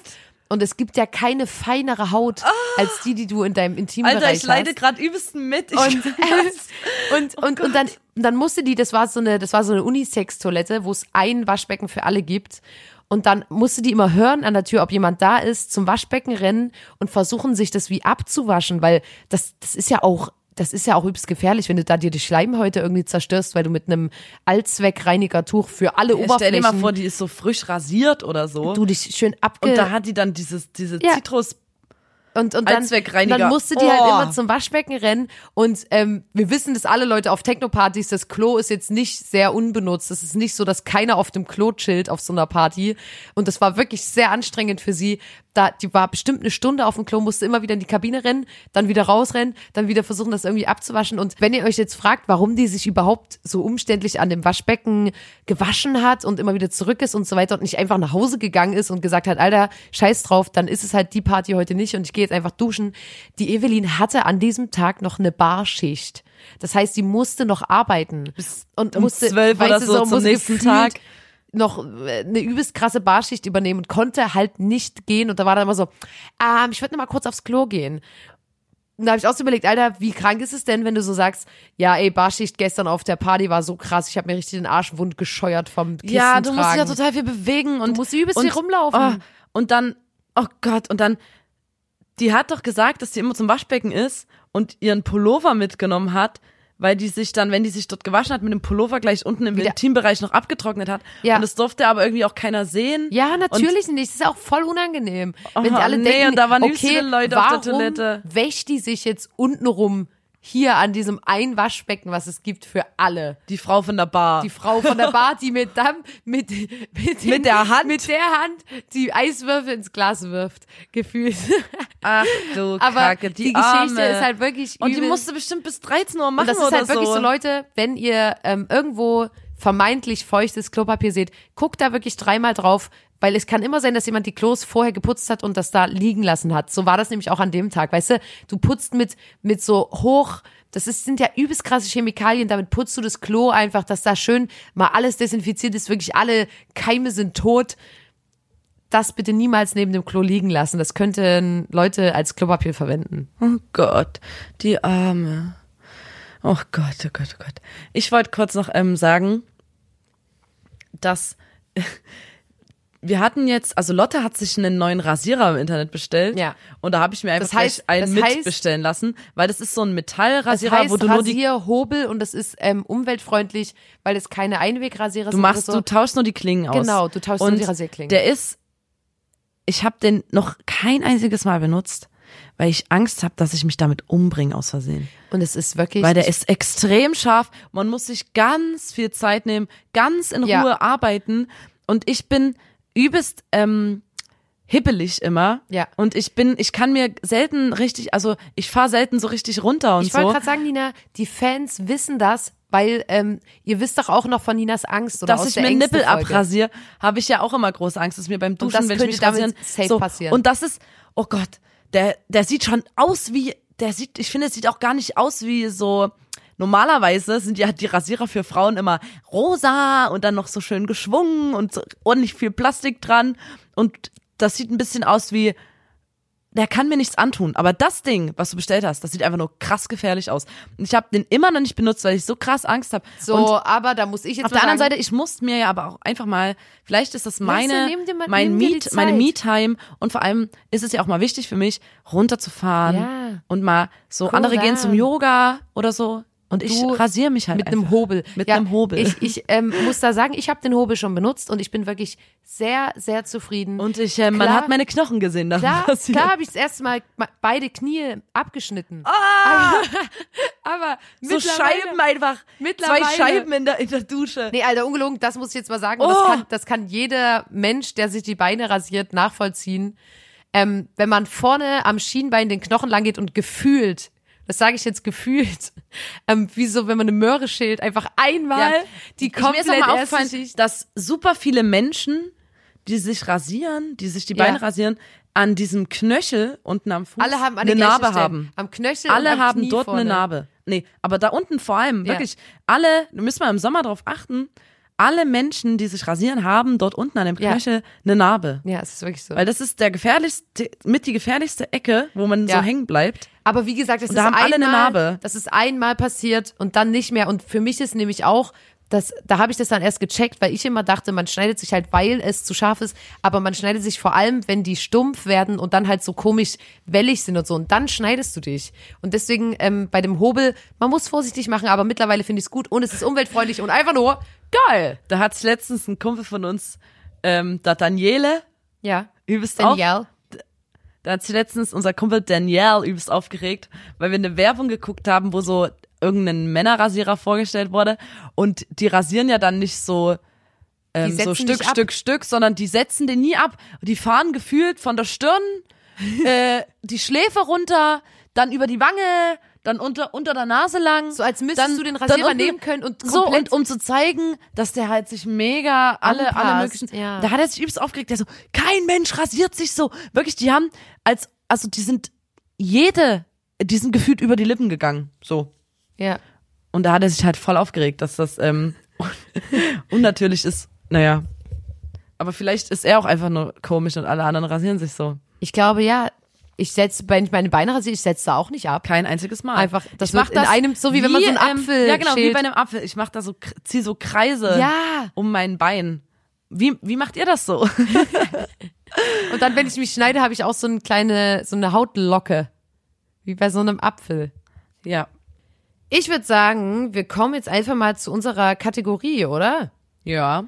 Speaker 1: Und es gibt ja keine feinere Haut als die, die du in deinem Intimbereich
Speaker 2: Alter, ich leide
Speaker 1: hast.
Speaker 2: gerade übelst mit. Ich
Speaker 1: Und, und, und, und dann, dann musste die, das war so eine, das war so eine Unisex-Toilette, wo es ein Waschbecken für alle gibt. Und dann musste die immer hören an der Tür, ob jemand da ist, zum Waschbecken rennen und versuchen, sich das wie abzuwaschen, weil das, das ist ja auch, das ist ja auch übelst gefährlich, wenn du da dir die Schleimhäute irgendwie zerstörst, weil du mit einem Allzweckreinigertuch für alle
Speaker 2: Stell
Speaker 1: Oberflächen
Speaker 2: dir mal vor, die ist so frisch rasiert oder so.
Speaker 1: du dich schön abge
Speaker 2: und da hat die dann dieses, diese
Speaker 1: Ja.
Speaker 2: Zitrus.
Speaker 1: Und, und dann, dann musste die halt
Speaker 2: Oh.
Speaker 1: immer zum Waschbecken rennen. Und ähm, wir wissen, dass alle Leute auf Techno-Partys, das Klo ist jetzt nicht sehr unbenutzt. Es ist nicht so, dass keiner auf dem Klo chillt auf so einer Party. Und das war wirklich sehr anstrengend für sie. Da, die war bestimmt eine Stunde auf dem Klo, musste immer wieder in die Kabine rennen, dann wieder rausrennen, dann wieder versuchen, das irgendwie abzuwaschen. Und wenn ihr euch jetzt fragt, warum die sich überhaupt so umständlich an dem Waschbecken gewaschen hat und immer wieder zurück ist und so weiter und nicht einfach nach Hause gegangen ist und gesagt hat, Alter, scheiß drauf, dann ist es halt die Party heute nicht und ich gehe jetzt einfach duschen. Die Evelyn hatte an diesem Tag noch eine Barschicht. Das heißt, sie musste noch arbeiten und
Speaker 2: um
Speaker 1: musste
Speaker 2: 12 oder
Speaker 1: du,
Speaker 2: so zum nächsten Tag.
Speaker 1: noch äh, eine übelst krasse Barschicht übernehmen und konnte halt nicht gehen und da war dann immer so, ähm, ich würde noch mal kurz aufs Klo gehen. Und da habe ich auch so überlegt, Alter, wie krank ist es denn, wenn du so sagst, ja, ey, Barschicht gestern auf der Party war so krass, ich habe mir richtig den Arsch wund gescheuert vom Kissen
Speaker 2: Ja, du musst dich ja total viel bewegen und
Speaker 1: Du musst übelst
Speaker 2: und,
Speaker 1: viel rumlaufen.
Speaker 2: Oh, und dann, oh Gott, und dann, die hat doch gesagt, dass sie immer zum Waschbecken ist und ihren Pullover mitgenommen hat, weil die sich dann, wenn die sich dort gewaschen hat, mit dem Pullover gleich unten im
Speaker 1: Wieder-
Speaker 2: Intimbereich noch abgetrocknet hat.
Speaker 1: Ja.
Speaker 2: Und das durfte aber irgendwie auch keiner sehen.
Speaker 1: Ja, natürlich nicht. Das ist auch voll unangenehm. wenn die
Speaker 2: Aha,
Speaker 1: alle
Speaker 2: nee,
Speaker 1: denken,
Speaker 2: und da waren
Speaker 1: okay,
Speaker 2: Leute auf
Speaker 1: warum
Speaker 2: der Toilette.
Speaker 1: wäscht die sich jetzt untenrum hier an diesem ein Waschbecken, was es gibt für alle?
Speaker 2: Die Frau von der Bar.
Speaker 1: Die Frau von der Bar, die mit, dann, mit, mit, den,
Speaker 2: Mit der Hand?
Speaker 1: mit der Hand die Eiswürfel ins Glas wirft, gefühlt.
Speaker 2: Ach du
Speaker 1: Aber
Speaker 2: Kacke,
Speaker 1: die,
Speaker 2: die,
Speaker 1: Geschichte
Speaker 2: Arme.
Speaker 1: ist halt wirklich
Speaker 2: Und die
Speaker 1: übel.
Speaker 2: musste bestimmt bis 13 Uhr machen
Speaker 1: Und das ist halt wirklich
Speaker 2: so.
Speaker 1: so, Leute, wenn ihr ähm, irgendwo vermeintlich feuchtes Klopapier seht, guckt da wirklich dreimal drauf, weil es kann immer sein, dass jemand die Klos vorher geputzt hat und das da liegen lassen hat. So war das nämlich auch an dem Tag, weißt du? Du putzt mit mit so hoch, das ist, sind ja übelst krasse Chemikalien, damit putzt du das Klo einfach, dass da schön mal alles desinfiziert ist, wirklich alle Keime sind tot. Das bitte niemals neben dem Klo liegen lassen. Das könnten Leute als Klopapier verwenden.
Speaker 2: Oh Gott, die Arme. Oh Gott, oh Gott, oh Gott. Ich wollte kurz noch ähm, sagen, dass wir hatten jetzt, also Lotte hat sich einen neuen Rasierer im Internet bestellt.
Speaker 1: Ja.
Speaker 2: Und da habe ich mir einfach
Speaker 1: Das heißt-
Speaker 2: einen
Speaker 1: das
Speaker 2: mitbestellen lassen, weil das ist so ein
Speaker 1: Das
Speaker 2: Metallrasierer,
Speaker 1: heißt
Speaker 2: wo du nur die,
Speaker 1: Rasierhobel und das ist ähm, umweltfreundlich, weil es keine Einwegrasierer
Speaker 2: du
Speaker 1: sind.
Speaker 2: machst,
Speaker 1: oder
Speaker 2: du tauschst nur die Klingen aus.
Speaker 1: Genau, du tauschst nur
Speaker 2: Und
Speaker 1: die Rasierklingen.
Speaker 2: Der ist, ich habe den noch kein einziges Mal benutzt, weil ich Angst habe, dass ich mich damit umbringe aus Versehen.
Speaker 1: und es ist wirklich.
Speaker 2: Weil der ist extrem scharf. Man muss sich ganz viel Zeit nehmen, ganz in Ruhe
Speaker 1: Ja.
Speaker 2: arbeiten. Und ich bin übelst ähm, hibbelig immer.
Speaker 1: Ja.
Speaker 2: Und ich bin, ich kann mir selten richtig, also ich fahre selten so richtig runter und
Speaker 1: ich wollte
Speaker 2: so.
Speaker 1: gerade sagen, Nina, die Fans wissen das, weil ähm, ihr wisst doch auch noch von Ninas Angst oder
Speaker 2: dass ich mir Nippel abrasiere, habe ich ja auch immer große Angst, dass mir beim Duschen,
Speaker 1: das
Speaker 2: wenn ich mich
Speaker 1: damit
Speaker 2: rasieren,
Speaker 1: safe
Speaker 2: so.
Speaker 1: passieren.
Speaker 2: Und das ist, oh Gott, der, der sieht schon aus wie der sieht, ich finde, es sieht auch gar nicht aus wie so, normalerweise sind ja die Rasierer für Frauen immer rosa und dann noch so schön geschwungen und so ordentlich viel Plastik dran. Und das sieht ein bisschen aus wie der kann mir nichts antun. Aber das Ding, was du bestellt hast, das sieht einfach nur krass gefährlich aus. Und ich habe den immer noch nicht benutzt, weil ich so krass Angst habe.
Speaker 1: So,
Speaker 2: und
Speaker 1: aber da muss ich jetzt
Speaker 2: auf der anderen
Speaker 1: sagen,
Speaker 2: Seite, ich muss mir ja aber auch einfach mal, vielleicht ist das
Speaker 1: Weißt du,
Speaker 2: meine,
Speaker 1: nimm dir mal-
Speaker 2: mein Meet, meine. Me-Time und vor allem ist es ja auch mal wichtig für mich, runterzufahren
Speaker 1: Ja.
Speaker 2: und mal so,
Speaker 1: Cool
Speaker 2: andere gehen zum. Yoga oder so und ich rasiere mich halt
Speaker 1: mit
Speaker 2: einfach.
Speaker 1: einem Hobel.
Speaker 2: Mit
Speaker 1: ja,
Speaker 2: einem Hobel.
Speaker 1: Ich, ich ähm, muss da sagen, ich habe den Hobel schon benutzt und ich bin wirklich sehr, sehr zufrieden.
Speaker 2: und ich, äh, man
Speaker 1: Klar.
Speaker 2: hat meine Knochen gesehen.
Speaker 1: Klar,
Speaker 2: Rasieren.
Speaker 1: klar habe ich das erste Mal ma- beide Knie abgeschnitten.
Speaker 2: Ah,
Speaker 1: Aber
Speaker 2: so
Speaker 1: mittlerweile-
Speaker 2: Scheiben einfach.
Speaker 1: mittlerweile-
Speaker 2: Zwei Scheiben in der, in der Dusche.
Speaker 1: Nee, Alter, ungelogen, das muss ich jetzt mal sagen.
Speaker 2: Oh.
Speaker 1: das, kann, das kann jeder Mensch, der sich die Beine rasiert, nachvollziehen. Ähm, wenn man vorne am Schienbein den Knochen lang geht und gefühlt, das sage ich jetzt gefühlt, ähm, wie so, wenn man eine Möhre schält, einfach einmal
Speaker 2: Ja.
Speaker 1: die
Speaker 2: Ich, mir ist auch
Speaker 1: komplett
Speaker 2: aufgefallen,
Speaker 1: Schicht.
Speaker 2: dass super viele Menschen, die sich rasieren, die sich die Beine
Speaker 1: Ja.
Speaker 2: rasieren, an diesem Knöchel unten am Fuß
Speaker 1: Alle haben
Speaker 2: eine Narbe
Speaker 1: Stellen.
Speaker 2: haben.
Speaker 1: Am Knöchel
Speaker 2: Alle
Speaker 1: am
Speaker 2: haben
Speaker 1: Knie
Speaker 2: dort
Speaker 1: vorne.
Speaker 2: eine Narbe. Nee, aber da unten vor allem,
Speaker 1: Ja.
Speaker 2: wirklich, alle, da müssen wir im Sommer drauf achten, alle Menschen, die sich rasieren, haben dort unten an dem
Speaker 1: Ja.
Speaker 2: Knöchel eine Narbe.
Speaker 1: Ja, es ist wirklich so.
Speaker 2: Weil das ist der gefährlichste, mit die gefährlichste Ecke, wo man
Speaker 1: Ja.
Speaker 2: so hängen bleibt.
Speaker 1: Aber wie gesagt, das
Speaker 2: Und
Speaker 1: ist
Speaker 2: da haben alle
Speaker 1: einmal,
Speaker 2: eine Narbe.
Speaker 1: Das ist einmal passiert und dann nicht mehr. Und für mich ist nämlich auch, das, da habe ich das dann erst gecheckt, weil ich immer dachte, man schneidet sich halt, weil es zu scharf ist, aber man schneidet sich vor allem, wenn die stumpf werden und dann halt so komisch wellig sind und so. Und dann schneidest du dich. Und deswegen ähm, bei dem Hobel, man muss vorsichtig machen, aber mittlerweile finde ich es gut und es ist umweltfreundlich und einfach nur geil.
Speaker 2: Da hat sich letztens ein Kumpel von uns, ähm, da Daniele,
Speaker 1: Ja.
Speaker 2: übelst auf,
Speaker 1: Danielle.
Speaker 2: Da hat sich letztens unser Kumpel Danielle übelst aufgeregt, weil wir eine Werbung geguckt haben, wo so irgendein Männerrasierer vorgestellt wurde. Und die rasieren ja dann nicht so, ähm, so Stück. Stück, Stück, sondern die setzen den nie ab. Die fahren gefühlt von der Stirn, äh, die Schläfe runter, dann über die Wange, dann unter, unter der Nase lang.
Speaker 1: So als müsstest
Speaker 2: dann,
Speaker 1: du den Rasierer
Speaker 2: unten-
Speaker 1: nehmen können und
Speaker 2: so und um zu zeigen, dass der halt sich mega alle alle
Speaker 1: Anpasst,
Speaker 2: möglichen
Speaker 1: ja.
Speaker 2: da hat er sich übelst aufgeregt, der so kein Mensch rasiert sich so. Wirklich, die haben als also die sind jede die sind gefühlt über die Lippen gegangen, so.
Speaker 1: Ja.
Speaker 2: Und da hat er sich halt voll aufgeregt, dass das ähm, unnatürlich ist. Naja. Aber vielleicht ist er auch einfach nur komisch und alle anderen rasieren sich so.
Speaker 1: Ich glaube, ja. Ich setze, wenn ich meine Beine rasiere, ich setze da auch nicht ab.
Speaker 2: Kein einziges Mal.
Speaker 1: Einfach, das
Speaker 2: ich mach
Speaker 1: wird in einem- so wie wenn man so einen
Speaker 2: ähm,
Speaker 1: Apfel
Speaker 2: Ja, genau, wie
Speaker 1: schält.
Speaker 2: bei einem Apfel. Ich mach da so, zieh so Kreise
Speaker 1: Ja.
Speaker 2: um mein Bein. Wie, wie macht ihr das so?
Speaker 1: Und dann, wenn ich mich schneide, habe ich auch so eine kleine, so eine Hautlocke. Wie bei so einem Apfel.
Speaker 2: ja.
Speaker 1: Ich würde sagen, wir kommen jetzt einfach mal zu unserer Kategorie, oder?
Speaker 2: Ja.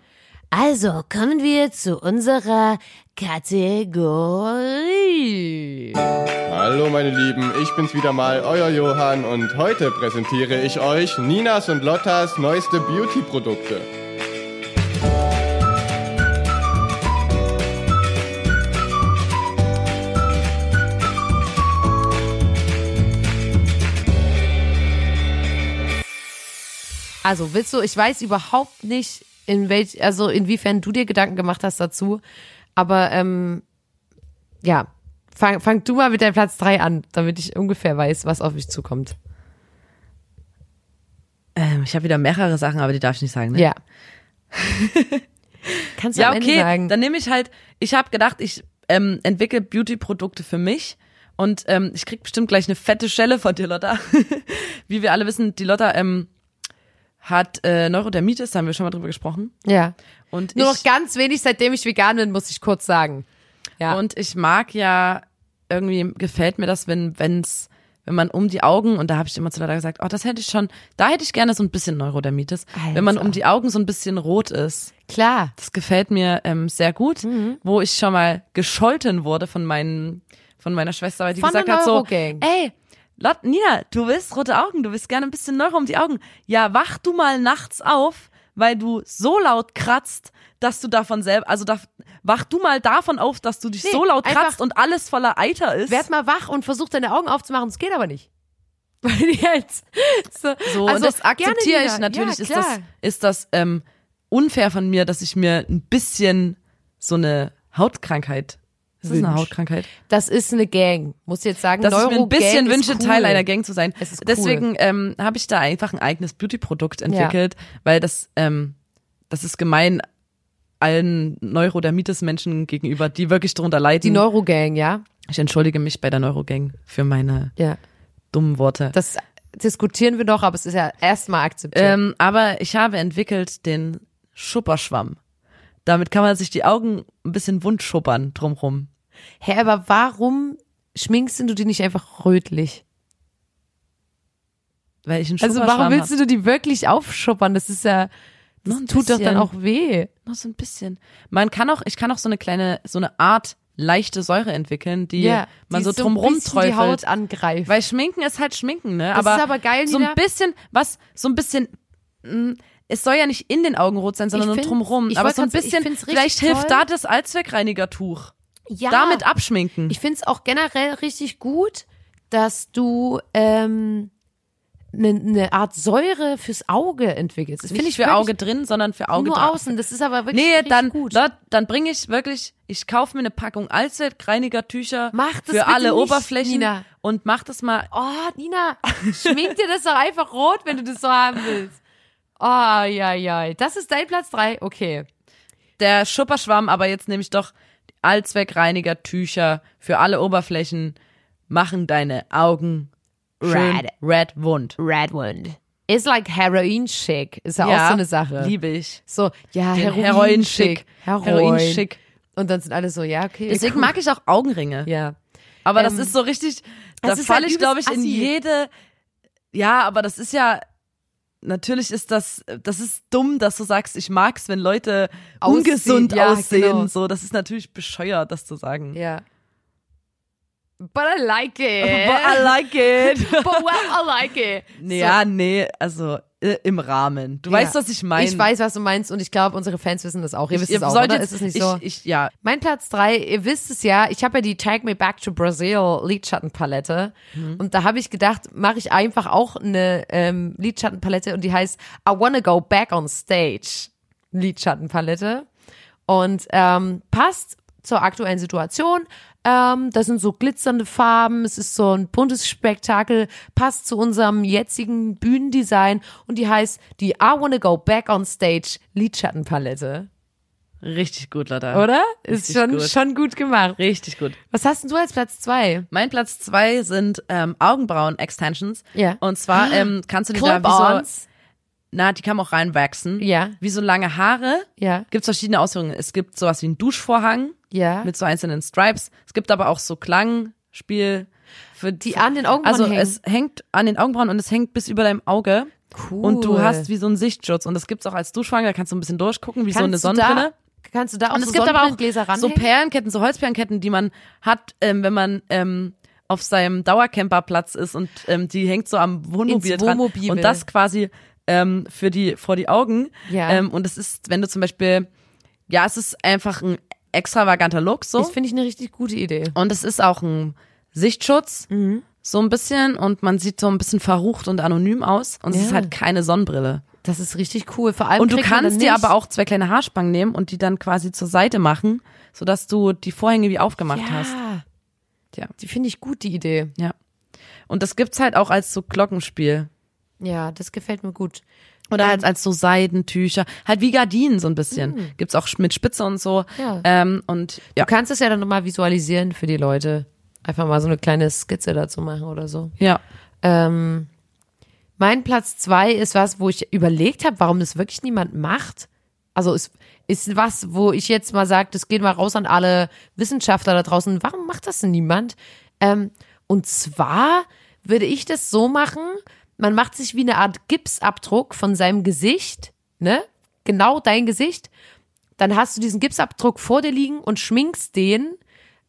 Speaker 1: Also kommen wir zu unserer Kategorie.
Speaker 3: Hallo meine Lieben, ich bin's wieder mal, euer Johann und heute präsentiere ich euch Ninas und Lottas neueste Beauty-Produkte.
Speaker 1: Also willst du, ich weiß überhaupt nicht, in welch, also inwiefern du dir Gedanken gemacht hast dazu, aber ähm, ja, fang, fang du mal mit deinem Platz drei an, damit ich ungefähr weiß, was auf mich zukommt.
Speaker 2: Ähm, ich habe wieder mehrere Sachen, aber die darf ich nicht sagen, ne?
Speaker 1: Ja. Kannst du
Speaker 2: Ja, okay.
Speaker 1: sagen.
Speaker 2: Dann nehme ich halt, ich habe gedacht, ich ähm, entwickle Beauty-Produkte für mich. Und ähm, ich krieg bestimmt gleich eine fette Schelle von dir, Lotta. Wie wir alle wissen, die Lotta ähm, hat äh, Neurodermitis, da haben wir schon mal drüber gesprochen.
Speaker 1: ja.
Speaker 2: Und
Speaker 1: Nur
Speaker 2: ich,
Speaker 1: noch ganz wenig, seitdem ich vegan bin, muss ich kurz sagen. Ja.
Speaker 2: Und ich mag ja, irgendwie gefällt mir das, wenn, wenn's, wenn man um die Augen, und da habe ich immer zu Lotta gesagt, oh, das hätte ich schon, da hätte ich gerne so ein bisschen Neurodermitis. Wenn man um die Augen so ein bisschen rot ist.
Speaker 1: Klar.
Speaker 2: Das gefällt mir ähm, sehr gut,
Speaker 1: Mhm.
Speaker 2: wo ich schon mal gescholten wurde von meinen, von meiner Schwester, weil die
Speaker 1: Von
Speaker 2: gesagt hat so, ey, Lot, Nina, du willst rote Augen, du willst gerne ein bisschen Neuro um die Augen. Ja, wach du mal nachts auf, weil du so laut kratzt, dass du davon selber, also da, wach du mal davon auf, dass du dich
Speaker 1: Nee,
Speaker 2: so laut kratzt und alles voller Eiter ist.
Speaker 1: Werd mal wach und versuch deine Augen aufzumachen, es geht aber nicht. Weil die jetzt so,
Speaker 2: So,
Speaker 1: also,
Speaker 2: und das akzeptiere ich. Natürlich
Speaker 1: ja,
Speaker 2: ist das, ist das ähm, unfair von mir, dass ich mir ein bisschen so eine Hautkrankheit Das ist eine. Hautkrankheit.
Speaker 1: Das ist eine Gang. Muss jetzt sagen,
Speaker 2: Dass ich mir ein bisschen
Speaker 1: ist
Speaker 2: wünsche,
Speaker 1: cool.
Speaker 2: Teil einer Gang zu sein.
Speaker 1: Es ist cool.
Speaker 2: Deswegen ähm, habe ich da einfach ein eigenes Beauty-Produkt entwickelt, weil das, ähm, das ist gemein allen Neurodermitis-Menschen gegenüber, die wirklich darunter leiden.
Speaker 1: Die Neurogang, ja?
Speaker 2: ich entschuldige mich bei der Neurogang für meine
Speaker 1: Ja.
Speaker 2: dummen Worte.
Speaker 1: Das diskutieren wir doch, aber es ist ja erstmal akzeptiert.
Speaker 2: Ähm, aber ich habe entwickelt den Schupperschwamm. Damit kann man sich die Augen ein bisschen wund schuppern drumrum.
Speaker 1: Hä, aber warum schminkst du die nicht einfach rötlich?
Speaker 2: Weil ich einen
Speaker 1: Also warum willst
Speaker 2: hab.
Speaker 1: du die wirklich aufschuppern? Das ist ja, das
Speaker 2: Nur
Speaker 1: tut doch dann
Speaker 2: bisschen.
Speaker 1: auch weh.
Speaker 2: Noch so ein bisschen. Man kann auch, ich kann auch so eine kleine, so eine Art leichte Säure entwickeln, die man
Speaker 1: die
Speaker 2: so
Speaker 1: so
Speaker 2: drum
Speaker 1: ein bisschen die Haut angreift.
Speaker 2: Weil Schminken ist halt Schminken, ne?
Speaker 1: Das
Speaker 2: aber,
Speaker 1: ist aber geil,
Speaker 2: so ein bisschen, was, so ein bisschen, mh, es soll ja nicht in den Augen rot sein, sondern nur
Speaker 1: find's-
Speaker 2: drumrum. Aber so ein bisschen,
Speaker 1: find's
Speaker 2: vielleicht hilft
Speaker 1: toll.
Speaker 2: da das Allzweckreinigertuch.
Speaker 1: ja,
Speaker 2: Damit abschminken.
Speaker 1: Ich finde es auch generell richtig gut, dass du ähm, eine ne Art Säure fürs Auge entwickelst. Das
Speaker 2: nicht
Speaker 1: ich
Speaker 2: für Auge drin, sondern für Auge
Speaker 1: nur außen. Das ist aber wirklich
Speaker 2: Nee, dann,
Speaker 1: gut.
Speaker 2: da, dann bringe ich wirklich, ich kaufe mir eine Packung Allzweckreinigertücher für alle
Speaker 1: nicht,
Speaker 2: Oberflächen
Speaker 1: Nina.
Speaker 2: und mach das mal
Speaker 1: Oh, Nina, schmink dir das doch einfach rot, wenn du das so haben willst. Oh, ja, ja. Das ist dein Platz drei. Okay.
Speaker 2: der Schupperschwamm, aber jetzt nehme ich doch Allzweckreinigertücher für alle Oberflächen machen deine Augen schön
Speaker 1: Red.
Speaker 2: red wund.
Speaker 1: Redwood. Ist like Heroin-Schick. Ist ja, auch so eine Sache.
Speaker 2: Liebe ich.
Speaker 1: So, ja,
Speaker 2: Den
Speaker 1: Heroin-Schick.
Speaker 2: Heroin-Schick.
Speaker 1: Heroin.
Speaker 2: Heroin-Schick.
Speaker 1: Und dann sind alle so, ja, okay.
Speaker 2: Deswegen
Speaker 1: cool.
Speaker 2: mag ich auch Augenringe.
Speaker 1: Ja.
Speaker 2: Aber das
Speaker 1: Ähm,
Speaker 2: ist so richtig, da
Speaker 1: das
Speaker 2: falle
Speaker 1: halt
Speaker 2: ich, glaube ich, in
Speaker 1: assi.
Speaker 2: jede, ja, aber das ist ja, natürlich ist das, das ist dumm, dass du sagst, ich mag's, wenn Leute
Speaker 1: Aussehen,
Speaker 2: ungesund
Speaker 1: ja,
Speaker 2: aussehen.
Speaker 1: genau.
Speaker 2: So, das ist natürlich bescheuert, das zu sagen.
Speaker 1: Ja. But I like it.
Speaker 2: But I like it.
Speaker 1: But well, I like it.
Speaker 2: Nee,
Speaker 1: So.
Speaker 2: Ja, nee, also äh, im Rahmen. Du
Speaker 1: Ja.
Speaker 2: weißt, was ich meine.
Speaker 1: Ich weiß, was du meinst und ich glaube, unsere Fans wissen das auch. Ihr wisst
Speaker 2: Ihr
Speaker 1: es auch, oder? Ist es nicht
Speaker 2: ich,
Speaker 1: so?
Speaker 2: Ich, ja,
Speaker 1: Mein Platz drei, ihr wisst es ja, ich habe ja die Tag Me Back to Brazil Lidschattenpalette
Speaker 2: Mhm.
Speaker 1: und da habe ich gedacht, mache ich einfach auch eine ähm, Lidschattenpalette und die heißt I Wanna Go Back on Stage Lidschattenpalette und ähm, passt zur aktuellen Situation. Ähm, das sind so glitzernde Farben, es ist so ein buntes Spektakel, passt zu unserem jetzigen Bühnendesign und die heißt die I Wanna Go Back on Stage Lidschattenpalette.
Speaker 2: richtig gut, Lotta.
Speaker 1: Oder? Ist
Speaker 2: Richtig
Speaker 1: schon,
Speaker 2: gut.
Speaker 1: schon gut gemacht.
Speaker 2: Richtig gut.
Speaker 1: Was hast denn du als Platz zwei?
Speaker 2: Mein Platz zwei sind ähm, Augenbrauen-Extensions.
Speaker 1: Ja.
Speaker 2: Und zwar ähm, kannst du dir da wie so, na, die kann man auch reinwachsen.
Speaker 1: Ja.
Speaker 2: Wie so lange Haare.
Speaker 1: Ja.
Speaker 2: Gibt es verschiedene Ausführungen. Es gibt sowas wie einen Duschvorhang
Speaker 1: Ja.
Speaker 2: mit so einzelnen Stripes. Es gibt aber auch so Klangspiel für
Speaker 1: Die an den Augenbrauen
Speaker 2: Also
Speaker 1: hängen.
Speaker 2: es hängt an den Augenbrauen und es hängt bis über deinem Auge.
Speaker 1: Cool.
Speaker 2: Und du hast wie so einen Sichtschutz. Und das gibt's auch als Duschvorhang, da kannst du ein bisschen durchgucken, wie so eine
Speaker 1: Kannst
Speaker 2: Sonnenbrille.
Speaker 1: Da, kannst du da auch
Speaker 2: Und
Speaker 1: so
Speaker 2: es gibt aber auch so? Perlenketten, so Holzperlenketten, die man hat, ähm, wenn man ähm, auf seinem Dauercamperplatz ist und ähm, die hängt so am Wohnmobil
Speaker 1: Ins
Speaker 2: dran.
Speaker 1: Wohnmobil.
Speaker 2: Und das quasi ähm, für die vor die Augen.
Speaker 1: Ja.
Speaker 2: Ähm, und es ist, wenn du zum Beispiel, ja, es ist einfach ein extravaganter Look so.
Speaker 1: Das finde ich eine richtig gute Idee.
Speaker 2: Und es ist auch ein Sichtschutz,
Speaker 1: Mhm.
Speaker 2: so ein bisschen. Und man sieht so ein bisschen verrucht und anonym aus. Und es ist
Speaker 1: Ja.
Speaker 2: halt keine Sonnenbrille.
Speaker 1: Das ist richtig cool. Vor allem
Speaker 2: Und du kannst dir aber auch zwei kleine Haarspangen nehmen und die dann quasi zur Seite machen, sodass du die Vorhänge wie aufgemacht
Speaker 1: ja,
Speaker 2: hast. Tja.
Speaker 1: Die finde ich gut, die Idee.
Speaker 2: Ja. Und das gibt's halt auch als so Glockenspiel.
Speaker 1: Ja, das gefällt mir gut.
Speaker 2: Oder halt als so Seidentücher. Halt wie Gardinen so ein bisschen. Gibt's auch mit Spitze und so.
Speaker 1: Ja.
Speaker 2: Ähm, und ja.
Speaker 1: Du kannst es ja dann nochmal visualisieren für die Leute. Einfach mal so eine kleine Skizze dazu machen oder so.
Speaker 2: Ja.
Speaker 1: Ähm, mein Platz zwei ist was, wo ich überlegt habe, warum das wirklich niemand macht. Also ist, ist was, wo ich jetzt mal sage, das geht mal raus an alle Wissenschaftler da draußen. Warum macht das denn niemand? Ähm, und zwar würde ich das so machen, man macht sich wie eine Art Gipsabdruck von seinem Gesicht, ne? Genau dein Gesicht. Dann hast du diesen Gipsabdruck vor dir liegen und schminkst den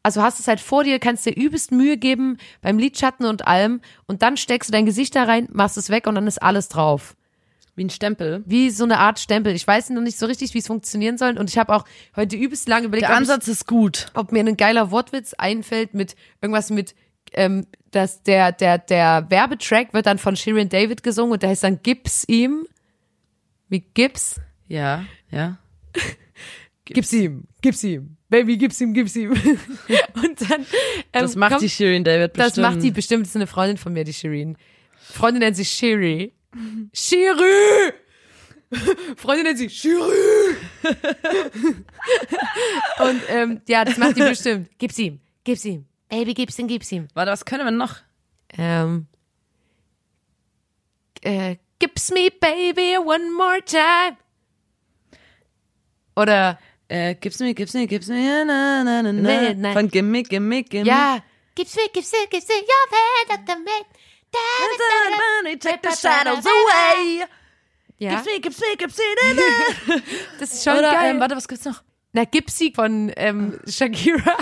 Speaker 1: also hast es halt vor dir, kannst dir übelst Mühe geben beim Lidschatten und allem und dann steckst du dein Gesicht da rein, machst es weg und dann ist alles drauf.
Speaker 2: Wie ein Stempel.
Speaker 1: Wie so eine Art Stempel. Ich weiß noch nicht so richtig, wie es funktionieren soll und ich habe auch heute übelst lange überlegt,
Speaker 2: Der
Speaker 1: ob, ich,
Speaker 2: Ansatz ist gut.
Speaker 1: ob mir ein geiler Wortwitz einfällt mit irgendwas mit ähm, dass der der der Werbetrack wird dann von Shirin David gesungen und der heißt dann Gib's ihm. Wie Gips?
Speaker 2: Ja, ja.
Speaker 1: Gib's ihm, gib's ihm. Baby, gib's ihm, gib's ihm. Und dann. Ähm,
Speaker 2: Das macht
Speaker 1: kommt-
Speaker 2: die Shirin David bestimmt.
Speaker 1: Das macht die bestimmt. Das ist eine Freundin von mir, die Shirin. Freundin nennt sich Shiri. Shiri! Freundin nennt sie Shiri! Und ähm, ja, das macht die bestimmt. Gib's ihm, gib's ihm. Baby, gib's ihm, gib's ihm.
Speaker 2: Warte, was können wir noch?
Speaker 1: Ähm, äh, gib's me, baby, one more time. Oder,
Speaker 2: Äh, gib's mir, gib's mir, gib's mir, na, na, na, na.
Speaker 1: Nein.
Speaker 2: Von Gimme, Gimme, Gimme.
Speaker 1: ja, gib's mir, gib's mir, gib's mir, your hand, Dr. Mac.
Speaker 2: Take the shadows away.
Speaker 1: Ja,
Speaker 2: Gib's mir, gib's mir, gib's mir, na, na.
Speaker 1: das ist schon
Speaker 2: Oder,
Speaker 1: geil.
Speaker 2: ähm, warte, was gibt's noch?
Speaker 1: Na, Gipsy von ähm, Shakira.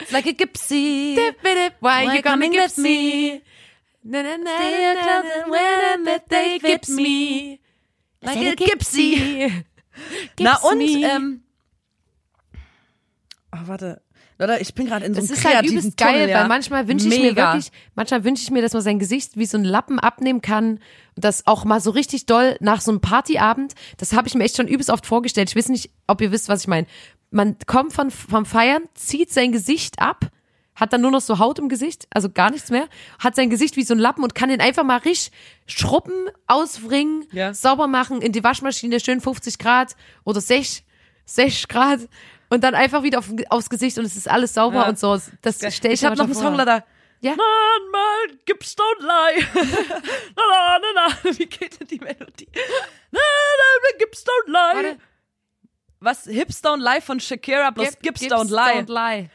Speaker 2: It's like a Gipsy.
Speaker 1: Why
Speaker 2: Why
Speaker 1: you
Speaker 2: coming with
Speaker 1: me? Na, na, na,
Speaker 2: closer
Speaker 1: na,
Speaker 2: when I met
Speaker 1: they gips me.
Speaker 2: Like a.
Speaker 1: Gips
Speaker 2: Na und, ähm, oh, warte. Leute, ich bin gerade in so
Speaker 1: Das
Speaker 2: einem
Speaker 1: ist halt übelst
Speaker 2: Tunnel,
Speaker 1: geil,
Speaker 2: ja.
Speaker 1: weil manchmal wünsche ich mir wirklich, manchmal wünsche ich mir, dass man sein Gesicht wie so ein Lappen abnehmen kann und das auch mal so richtig doll nach so einem Partyabend, das habe ich mir echt schon übelst oft vorgestellt. Ich weiß nicht, ob ihr wisst, was ich meine. Man kommt von, vom Feiern, zieht sein Gesicht ab, hat dann nur noch so Haut im Gesicht, also gar nichts mehr, hat sein Gesicht wie so ein Lappen und kann den einfach mal richtig schruppen, auswringen,
Speaker 2: Ja.
Speaker 1: sauber machen, in die Waschmaschine, schön 50 Grad oder 6, 6 Grad und dann einfach wieder auf, aufs Gesicht und es ist alles sauber
Speaker 2: Ja.
Speaker 1: und so. Das stell ich,
Speaker 2: Ich habe noch einen Song, leider.
Speaker 1: Ja.
Speaker 2: Manchmal gibt's don't lie. na, na, na, na. Wie geht denn die Melodie? Na, na, na, gibt's don't lie.
Speaker 1: Warte.
Speaker 2: Was? Hips don't lie von Shakira plus
Speaker 1: Gib-
Speaker 2: Gips,
Speaker 1: Gips
Speaker 2: don't lie.
Speaker 1: Don't lie.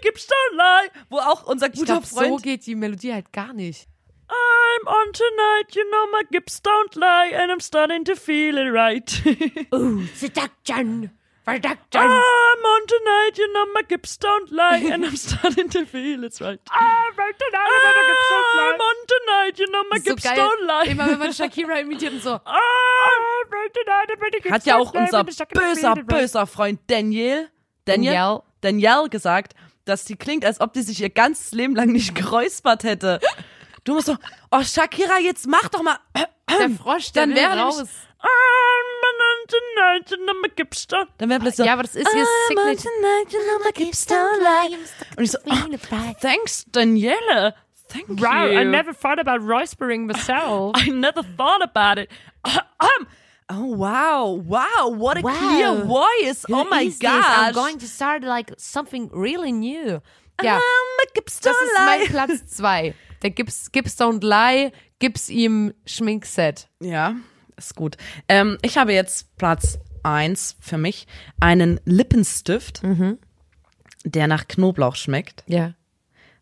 Speaker 2: Gips don't lie. Wo auch unser
Speaker 1: Ich
Speaker 2: guter
Speaker 1: glaub, so
Speaker 2: Freund.
Speaker 1: geht die Melodie halt gar nicht.
Speaker 2: I'm on tonight, you know my Gips don't lie, and I'm starting to feel it right.
Speaker 1: Uh, seduction, seduction.
Speaker 2: I'm on tonight, you know my Gips don't lie, and I'm starting to feel it's right. I'm on tonight, you know my
Speaker 1: so
Speaker 2: Gips
Speaker 1: geil.
Speaker 2: don't lie.
Speaker 1: Immer wenn man Shakira imitiert und so.
Speaker 2: Hat ja auch unser böser, böser Freund Daniel, Daniel,
Speaker 1: Danielle.
Speaker 2: Danielle gesagt, dass sie klingt, als ob die sich ihr ganzes Leben lang nicht geräuspert hätte. Du musst so, oh Shakira, jetzt mach doch mal.
Speaker 1: Der Frosch, der
Speaker 2: Dann wäre
Speaker 1: raus.
Speaker 2: nämlich- Dann wäre plötzlich so,
Speaker 1: Ja, aber das ist ihr
Speaker 2: I'm
Speaker 1: Signature.
Speaker 2: tonight, you know my Gips don't lie. Und ich so, oh, thanks Danielle. Thank
Speaker 1: Wow,
Speaker 2: you.
Speaker 1: I never thought about rospering myself.
Speaker 2: I never thought about it. Um, oh wow, wow, what a
Speaker 1: Wow.
Speaker 2: clear voice. oh my
Speaker 1: I'm
Speaker 2: gosh.
Speaker 1: going to start like something really new. Ja,
Speaker 2: Um, Gips
Speaker 1: das ist mein. Platz zwei. Der Gips, Gips Don't Lie, gib's ihm Schminkset.
Speaker 2: Ja, ist gut. Ähm, ich habe jetzt Platz eins für mich einen Lippenstift,
Speaker 1: Mhm.
Speaker 2: der nach Knoblauch schmeckt,
Speaker 1: Ja.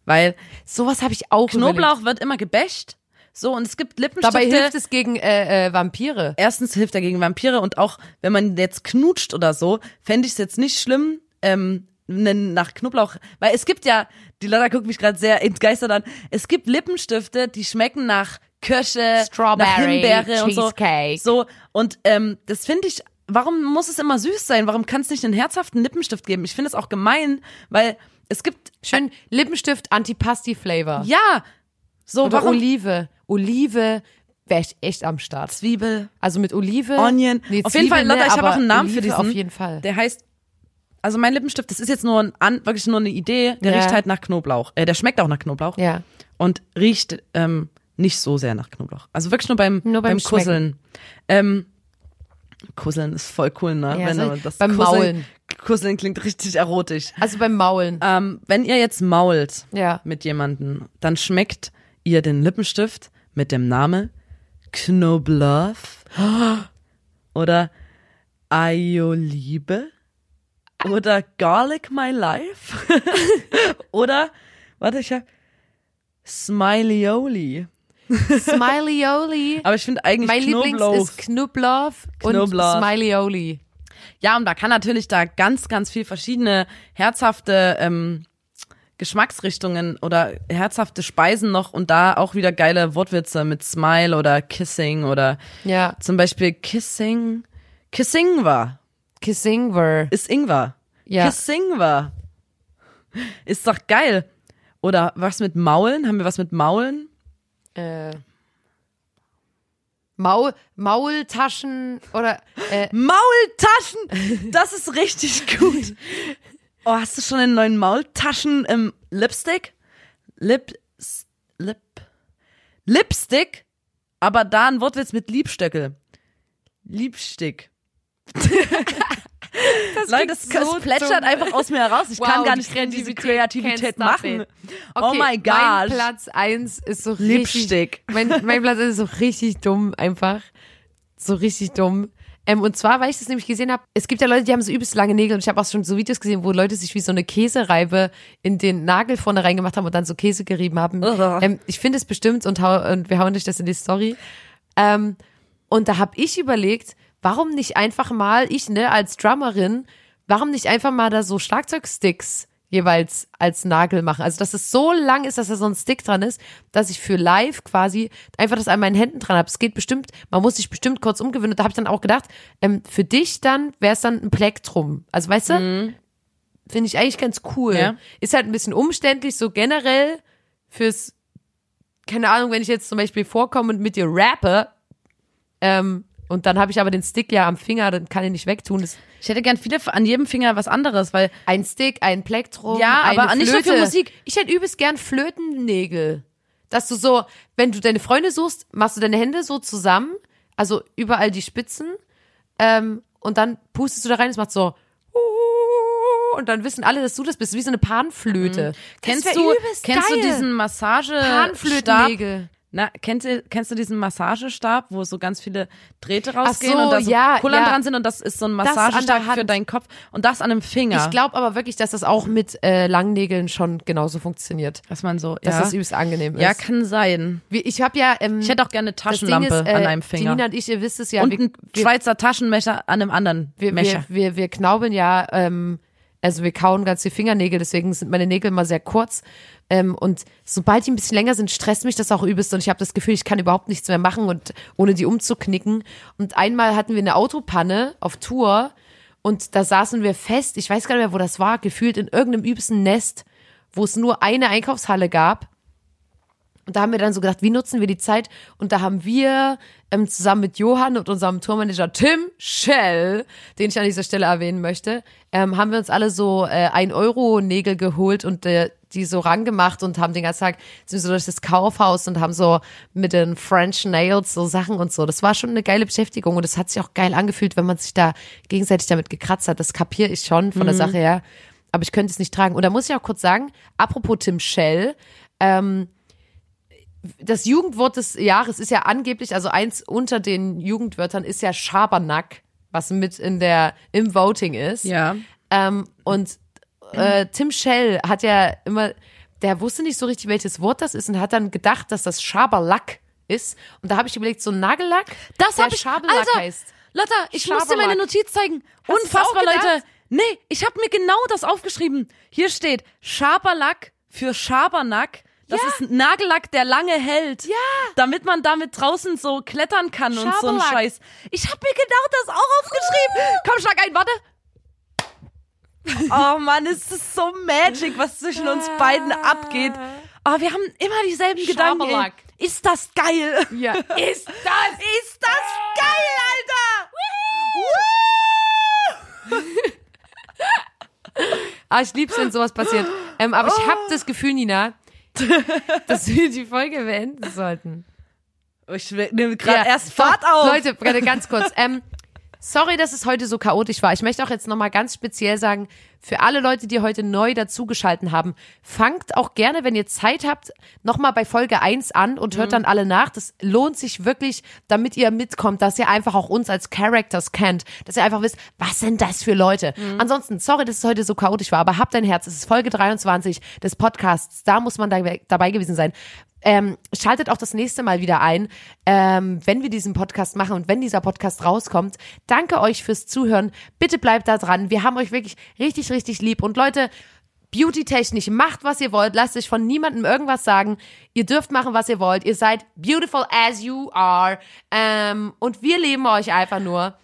Speaker 2: weil
Speaker 1: Sowas habe ich auch überlegt.
Speaker 2: Knoblauch wird immer gebasht. So und es gibt Lippenstifte.
Speaker 1: Dabei hilft es gegen äh, äh, Vampire.
Speaker 2: erstens hilft er gegen Vampire und auch wenn man jetzt knutscht oder so, fände ich es jetzt nicht schlimm, ähm, nach Knoblauch, weil es gibt ja, die Leute gucken mich gerade sehr entgeistert an, es gibt Lippenstifte, die schmecken nach Kirsche,
Speaker 1: Strawberry,
Speaker 2: Himbeere und so.
Speaker 1: Cheesecake.
Speaker 2: So und ähm, das finde ich, warum muss es immer süß sein? Warum kann es nicht einen herzhaften Lippenstift geben? Ich finde es auch gemein, weil es gibt
Speaker 1: Schön Lippenstift Antipasti-Flavor.
Speaker 2: ja so
Speaker 1: Oder
Speaker 2: warum
Speaker 1: Olive. Olive wäre ich echt am Start.
Speaker 2: Zwiebel,
Speaker 1: Also mit Olive.
Speaker 2: Onion.
Speaker 1: Nee,
Speaker 2: Auf jeden Fall, Lotta, ich habe auch einen Namen für
Speaker 1: Olive
Speaker 2: diesen.
Speaker 1: Auf jeden Fall.
Speaker 2: Der heißt, also mein Lippenstift, das ist jetzt nur ein, wirklich nur eine Idee, der
Speaker 1: Ja.
Speaker 2: riecht halt nach Knoblauch. Äh, der schmeckt auch nach Knoblauch
Speaker 1: ja.
Speaker 2: und riecht ähm, nicht so sehr nach Knoblauch. Also wirklich nur beim,
Speaker 1: Nur beim
Speaker 2: beim Kusseln. Ähm, Kusseln ist voll cool, ne?
Speaker 1: Ja,
Speaker 2: wenn
Speaker 1: so
Speaker 2: das
Speaker 1: beim
Speaker 2: Kusseln,
Speaker 1: Maulen.
Speaker 2: Kusseln klingt richtig erotisch.
Speaker 1: Also beim Maulen.
Speaker 2: Ähm, wenn ihr jetzt mault
Speaker 1: Ja.
Speaker 2: mit jemandem, dann schmeckt ihr den Lippenstift mit dem Namen Knoblauch oder Aioliebe oder Garlic My Life oder warte ich hab Smileyoli.
Speaker 1: Smileyoli.
Speaker 2: Aber ich finde eigentlich
Speaker 1: Mein
Speaker 2: Knoblauch.
Speaker 1: Lieblings ist Knoblauch und
Speaker 2: Knoblauch.
Speaker 1: Smileyoli.
Speaker 2: Ja, und da kann natürlich da ganz, ganz viel verschiedene herzhafte ähm, Geschmacksrichtungen oder herzhafte Speisen noch und da auch wieder geile Wortwitze mit Smile oder Kissing oder
Speaker 1: Ja.
Speaker 2: zum Beispiel Kissing. Kissing war.
Speaker 1: Kissing were.
Speaker 2: Ist Ingwer.
Speaker 1: Ja.
Speaker 2: Kissing war. Ist doch geil. Oder was mit Maulen? Haben wir was mit Maulen?
Speaker 1: Äh, Maul, Maultaschen oder äh,
Speaker 2: Maultaschen! Das ist richtig gut. Oh, hast du schon einen neuen Maultaschen im Lipstick? Lip, Lip, Lipstick? Aber da ein Wortwitz mit Liebstöckel. Liebstick.
Speaker 1: das
Speaker 2: Leute, das, das
Speaker 1: so
Speaker 2: plätschert
Speaker 1: dumm.
Speaker 2: einfach aus mir heraus. Ich
Speaker 1: Wow,
Speaker 2: kann gar
Speaker 1: die
Speaker 2: nicht diese
Speaker 1: Kreativität
Speaker 2: machen. oh
Speaker 1: Okay,
Speaker 2: my
Speaker 1: Mein
Speaker 2: gosh.
Speaker 1: Platz eins ist so
Speaker 2: Lipstick.
Speaker 1: richtig. Mein, mein Platz ist so richtig dumm einfach. So richtig dumm. Ähm, und zwar, weil ich das nämlich gesehen habe, es gibt ja Leute, die haben so übelst lange Nägel und ich habe auch schon so Videos gesehen, wo Leute sich wie so eine Käsereibe in den Nagel vorne reingemacht haben und dann so Käse gerieben haben. Ähm, ich finde es bestimmt und, hau, und wir hauen dich das in die Story. Ähm, und da habe ich überlegt, warum nicht einfach mal, ich ne, als Drummerin, warum nicht einfach mal da so Schlagzeugsticks jeweils als Nagel machen. Also, dass es so lang ist, dass da so ein Stick dran ist, dass ich für live quasi einfach das an meinen Händen dran habe. Es geht bestimmt, man muss sich bestimmt kurz umgewöhnen. Und da habe ich dann auch gedacht, ähm, für dich dann wäre es dann ein Plektrum. Also, weißt du, finde ich eigentlich ganz cool.
Speaker 2: Ja.
Speaker 1: Ist halt ein bisschen umständlich, so generell fürs, keine Ahnung, wenn ich jetzt zum Beispiel vorkomme und mit dir rappe, ähm, und dann habe ich aber den Stick ja am Finger, dann kann ich nicht wegtun. Das
Speaker 2: Ich hätte gern viele an jedem Finger was anderes, weil
Speaker 1: ein Stick, ein Plektrum,
Speaker 2: Ja,
Speaker 1: eine
Speaker 2: aber nicht nur für
Speaker 1: Flöte.
Speaker 2: Musik.
Speaker 1: Ich hätte übelst gern Flötennägel. Dass du so, wenn du deine Freunde suchst, machst du deine Hände so zusammen, also überall die Spitzen, ähm, und dann pustest du da rein, es macht so und dann wissen alle, dass du das bist, wie so eine Panflöte.
Speaker 2: Mhm. kennst du kennst
Speaker 1: geil.
Speaker 2: du diesen Massage
Speaker 1: Panflötennägel?
Speaker 2: Na, kennst du, kennst du diesen Massagestab, wo so ganz viele Drähte rausgehen
Speaker 1: so,
Speaker 2: und da so
Speaker 1: ja,
Speaker 2: Kullern
Speaker 1: ja.
Speaker 2: dran sind und das ist so ein Massagestab für deinen Kopf und das an einem Finger.
Speaker 1: Ich glaube aber wirklich, dass das auch mit äh, Langnägeln schon genauso funktioniert.
Speaker 2: dass man so,
Speaker 1: Dass
Speaker 2: ja.
Speaker 1: das übelst angenehm ist.
Speaker 2: ja, kann sein.
Speaker 1: Wie- ich habe ja, ähm,
Speaker 2: Ich hätte auch gerne eine Taschenlampe
Speaker 1: ist, äh,
Speaker 2: an einem Finger.
Speaker 1: Nina und ich, ihr wisst es ja,
Speaker 2: und ein
Speaker 1: wir,
Speaker 2: Schweizer Taschenmesser an einem anderen
Speaker 1: wir,
Speaker 2: Messer.
Speaker 1: wir, wir, wir knaubeln ja, ähm, also wir kauen ganz die Fingernägel, deswegen sind meine Nägel mal sehr kurz. Ähm, und sobald die ein bisschen länger sind, stresst mich das auch übelst und ich habe das Gefühl, ich kann überhaupt nichts mehr machen und ohne die umzuknicken. Und einmal hatten wir eine Autopanne auf Tour und da saßen wir fest, ich weiß gar nicht mehr, wo das war, gefühlt in irgendeinem übelsten Nest, wo es nur eine Einkaufshalle gab. Und da haben wir dann so gedacht, wie nutzen wir die Zeit? Und da haben wir ähm, zusammen mit Johann und unserem Tourmanager Tim Schell, den ich an dieser Stelle erwähnen möchte, ähm, haben wir uns alle so äh, 1-Euro-Nägel geholt und äh, die so rangemacht und haben den ganzen Tag sind so durch das Kaufhaus und haben so mit den French Nails so Sachen und so. Das war schon eine geile Beschäftigung und es hat sich auch geil angefühlt, wenn man sich da gegenseitig damit gekratzt hat. Das kapiere ich schon von der Sache her. Aber ich könnte es nicht tragen. Und da muss ich auch kurz sagen, apropos Tim Schell, ähm, das Jugendwort des Jahres ist ja angeblich, also eins unter den Jugendwörtern ist ja Schabernack, was mit in der, im Voting ist.
Speaker 2: ja.
Speaker 1: Ähm, und äh, Tim Schell hat ja immer, der wusste nicht so richtig, welches Wort das ist und hat dann gedacht, dass das Schaberlack ist. Und da habe ich überlegt, so ein Nagellack,
Speaker 2: Das
Speaker 1: der
Speaker 2: ich,
Speaker 1: Schaberlack
Speaker 2: Alter,
Speaker 1: heißt.
Speaker 2: Lotta, ich muss dir meine. Notiz zeigen.
Speaker 1: Hast
Speaker 2: Unfassbar? Leute. Nee, ich habe mir genau das aufgeschrieben. Hier steht Schaberlack für Schabernack. Das
Speaker 1: Ja.
Speaker 2: ist ein Nagellack, der lange hält.
Speaker 1: Ja.
Speaker 2: Damit man damit draußen so klettern kann und so ein. Scheiß. Ich habe mir genau das auch aufgeschrieben. Komm, schlag ein, warte. Oh Mann, es ist so magic, was zwischen uns beiden abgeht. Oh, wir haben immer dieselben Gedanken. Ey. Ist das geil?
Speaker 1: Ja. Ist das?
Speaker 2: Ist das geil, Alter?
Speaker 1: Ah, ich lieb's, wenn sowas passiert. Ähm, aber ich habe das Gefühl, Nina, dass wir die Folge beenden sollten.
Speaker 2: Ich nehme gerade
Speaker 1: Ja.
Speaker 2: erst Fahrt auf.
Speaker 1: Leute, gerade ganz kurz. Ähm, sorry, dass es heute so chaotisch war. Ich möchte auch jetzt nochmal ganz speziell sagen, für alle Leute, die heute neu dazugeschalten haben, fangt auch gerne, wenn ihr Zeit habt, nochmal bei Folge 1 an und hört dann alle nach. Das lohnt sich wirklich, damit ihr mitkommt, dass ihr einfach auch uns als Characters kennt, dass ihr einfach wisst, was sind das für Leute. Ansonsten, sorry, dass es heute so chaotisch war, aber habt ein Herz. Es ist Folge 23 des Podcasts. Da muss man dabei, dabei gewesen sein. Ähm, schaltet auch das nächste Mal wieder ein, ähm, wenn wir diesen Podcast machen und wenn dieser Podcast rauskommt. Danke euch fürs Zuhören. Bitte bleibt da dran. Wir haben euch wirklich richtig, richtig lieb. Und Leute, Beauty-technisch, macht, was ihr wollt. Lasst euch von niemandem irgendwas sagen. Ihr dürft machen, was ihr wollt. Ihr seid beautiful as you are. Ähm, und wir lieben euch einfach nur.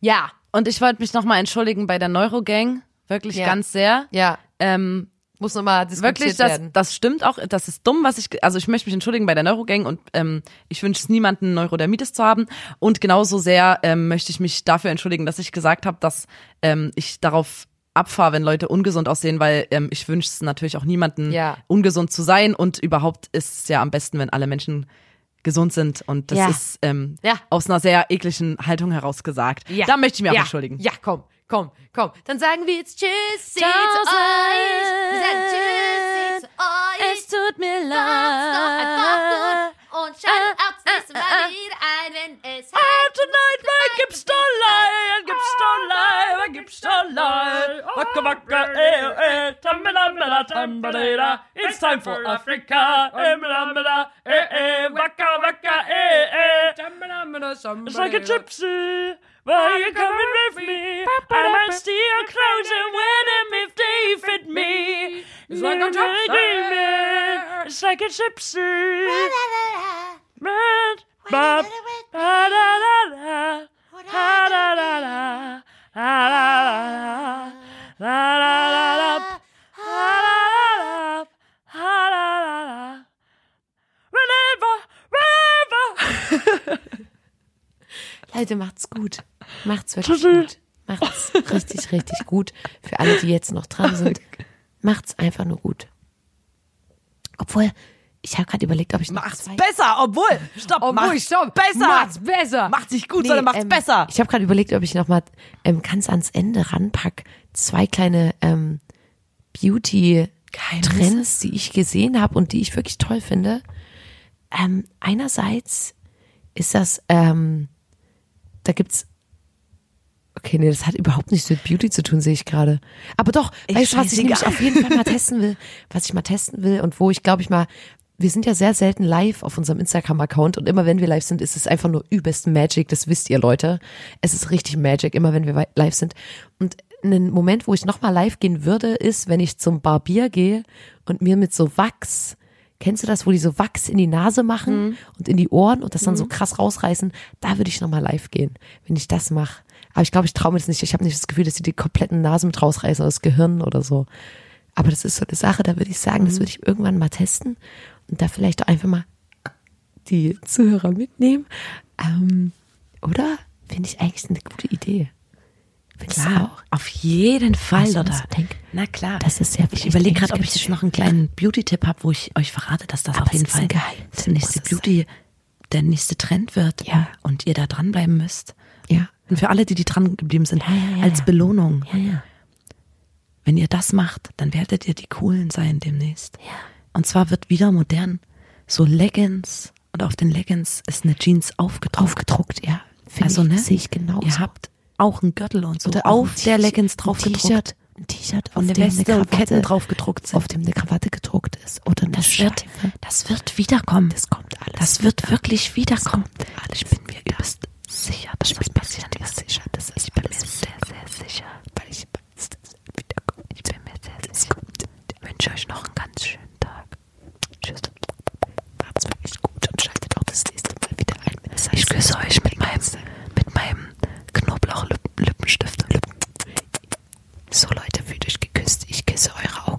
Speaker 1: Ja,
Speaker 2: Und ich wollte mich nochmal entschuldigen bei der Neurogang. Wirklich
Speaker 1: Ja.
Speaker 2: ganz sehr.
Speaker 1: ja.
Speaker 2: Ähm,
Speaker 1: Muss nochmal diskutiert
Speaker 2: Wirklich, das,
Speaker 1: werden.
Speaker 2: das stimmt auch. Das ist dumm, was ich, also ich möchte mich entschuldigen bei der Neurogang und ähm, ich wünsche es niemanden, Neurodermitis zu haben. Und genauso sehr ähm, möchte ich mich dafür entschuldigen, dass ich gesagt habe, dass ähm, ich darauf abfahre, wenn Leute ungesund aussehen, weil ähm, ich wünsche es natürlich auch niemanden,
Speaker 1: Ja.
Speaker 2: ungesund zu sein. Und überhaupt ist es ja am besten, wenn alle Menschen gesund sind. Und das
Speaker 1: Ja.
Speaker 2: ist ähm,
Speaker 1: Ja.
Speaker 2: aus einer sehr ekligen Haltung heraus gesagt. Da möchte ich mich auch
Speaker 1: ja.
Speaker 2: entschuldigen.
Speaker 1: Ja, komm, komm, komm. Dann sagen wir jetzt Tschüss zu euch. Wir sagen Tschüss zu euch.
Speaker 2: tut mir
Speaker 1: Macht's doch einfach gut und schaltet auch das nächste Mal wieder ein, wenn es heißt,
Speaker 2: Tonight, man gibt's Dollar, gibt's Dollar, man gibt's Dollar. Waka waka, eh, eh, tambala, tambala, It's time for Africa. Tambala, eh, eh, waka waka, eh, eh. It's like a gypsy. Why you coming with me? I might steal your clothes and wear them if they fit me. It's like a gypsy. It's like a gypsy. Red, bop, da da da, ha da da da, ha da da da, da da da, ha da da da. Whenever.
Speaker 1: Leute, macht's gut. Macht's wirklich gut. Macht's richtig, richtig gut. Für alle, die jetzt noch dran sind. Macht's einfach nur gut. Obwohl, ich habe gerade überlegt, ob ich noch
Speaker 2: Macht's
Speaker 1: zwei-
Speaker 2: besser, obwohl, stopp,
Speaker 1: Obwohl,
Speaker 2: macht's
Speaker 1: stopp.
Speaker 2: besser.
Speaker 1: Macht's besser.
Speaker 2: Macht's nicht gut, sondern macht's
Speaker 1: ähm,
Speaker 2: besser.
Speaker 1: Ich habe gerade überlegt, ob ich noch mal ähm, ganz ans Ende ranpack zwei kleine ähm, Beauty-Trends, die ich gesehen habe und die ich wirklich toll finde. Ähm, einerseits ist das, ähm, da gibt's Okay, nee, das hat überhaupt nichts mit Beauty zu tun, sehe ich gerade. Aber doch,
Speaker 2: Ey,
Speaker 1: weißt du, was ich nämlich auf jeden Fall mal testen will, was ich mal testen will und wo ich glaube ich mal, wir sind ja sehr selten live auf unserem Instagram-Account und immer wenn wir live sind, ist es einfach nur übelst Magic, das wisst ihr Leute. Es ist richtig Magic, immer wenn wir live sind. Und ein Moment, wo ich nochmal live gehen würde, ist, wenn ich zum Barbier gehe und mir mit so Wachs, kennst du das, wo die so Wachs in die Nase machen und in die Ohren und das dann so krass rausreißen, da würde ich nochmal live gehen, wenn ich das mache. Aber ich glaube, ich traue mir das nicht. Ich habe nicht das Gefühl, dass die die kompletten Nase mit rausreißen oder das Gehirn oder so. Aber das ist so eine Sache, da würde ich sagen, das würde ich irgendwann mal testen und da vielleicht auch einfach mal die Zuhörer mitnehmen. Ähm, oder? Finde ich eigentlich eine gute Idee. Findest du auch?
Speaker 2: auf jeden Fall, Lotta.
Speaker 1: ich denk?
Speaker 2: Na klar.
Speaker 1: Das ist ja
Speaker 2: ich überlege gerade, ob ich jetzt noch einen kleinen Beauty-Tipp habe, wo ich euch verrate, dass das
Speaker 1: Aber
Speaker 2: auf jeden Fall der nächste Beauty, der nächste Trend wird.
Speaker 1: Ja.
Speaker 2: Und ihr da dranbleiben müsst. Und für alle, die, die dran geblieben sind,
Speaker 1: Ja, ja,
Speaker 2: als. Belohnung. Wenn ihr das macht, dann werdet ihr die Coolen sein demnächst. Und zwar wird wieder modern so Leggings und auf den Leggings ist eine Jeans aufgedruckt.
Speaker 1: Aufgedruckt, ja. Finde
Speaker 2: Also,
Speaker 1: ich,
Speaker 2: ne?
Speaker 1: Sehe ich genau
Speaker 2: Ihr habt auch einen Gürtel und so
Speaker 1: Oder
Speaker 2: auf
Speaker 1: ein
Speaker 2: der Leggings
Speaker 1: ein
Speaker 2: drauf gedruckt.
Speaker 1: T-Shirt, ein T-Shirt, auf
Speaker 2: Und eine
Speaker 1: dem
Speaker 2: Weste
Speaker 1: eine
Speaker 2: und Ketten drauf gedruckt sind.
Speaker 1: auf dem eine Krawatte gedruckt ist oder eine
Speaker 2: Das wird,
Speaker 1: Schleife.
Speaker 2: das wird wiederkommen.
Speaker 1: Das kommt alles.
Speaker 2: Das wird
Speaker 1: wieder.
Speaker 2: wirklich wiederkommen. Ich bin mir übelst sicher, dass ich das passieren wird.
Speaker 1: Sicher, das ist ich bin mir
Speaker 2: sehr, sehr
Speaker 1: sicher. Weil ich weiß, dass es wiederkommt.
Speaker 2: Ich bin mir sehr sicher.
Speaker 1: Ich
Speaker 2: wünsche euch noch einen ganz schönen Tag. Tschüss.
Speaker 1: Macht's wirklich gut und schaltet auch das nächste Mal wieder ein. Das heißt, ich küsse euch mit meinem,
Speaker 2: mit meinem Knoblauch-Lippenstift. -Lippen
Speaker 1: so Leute, fühlt euch geküsst. Ich küsse eure Augen.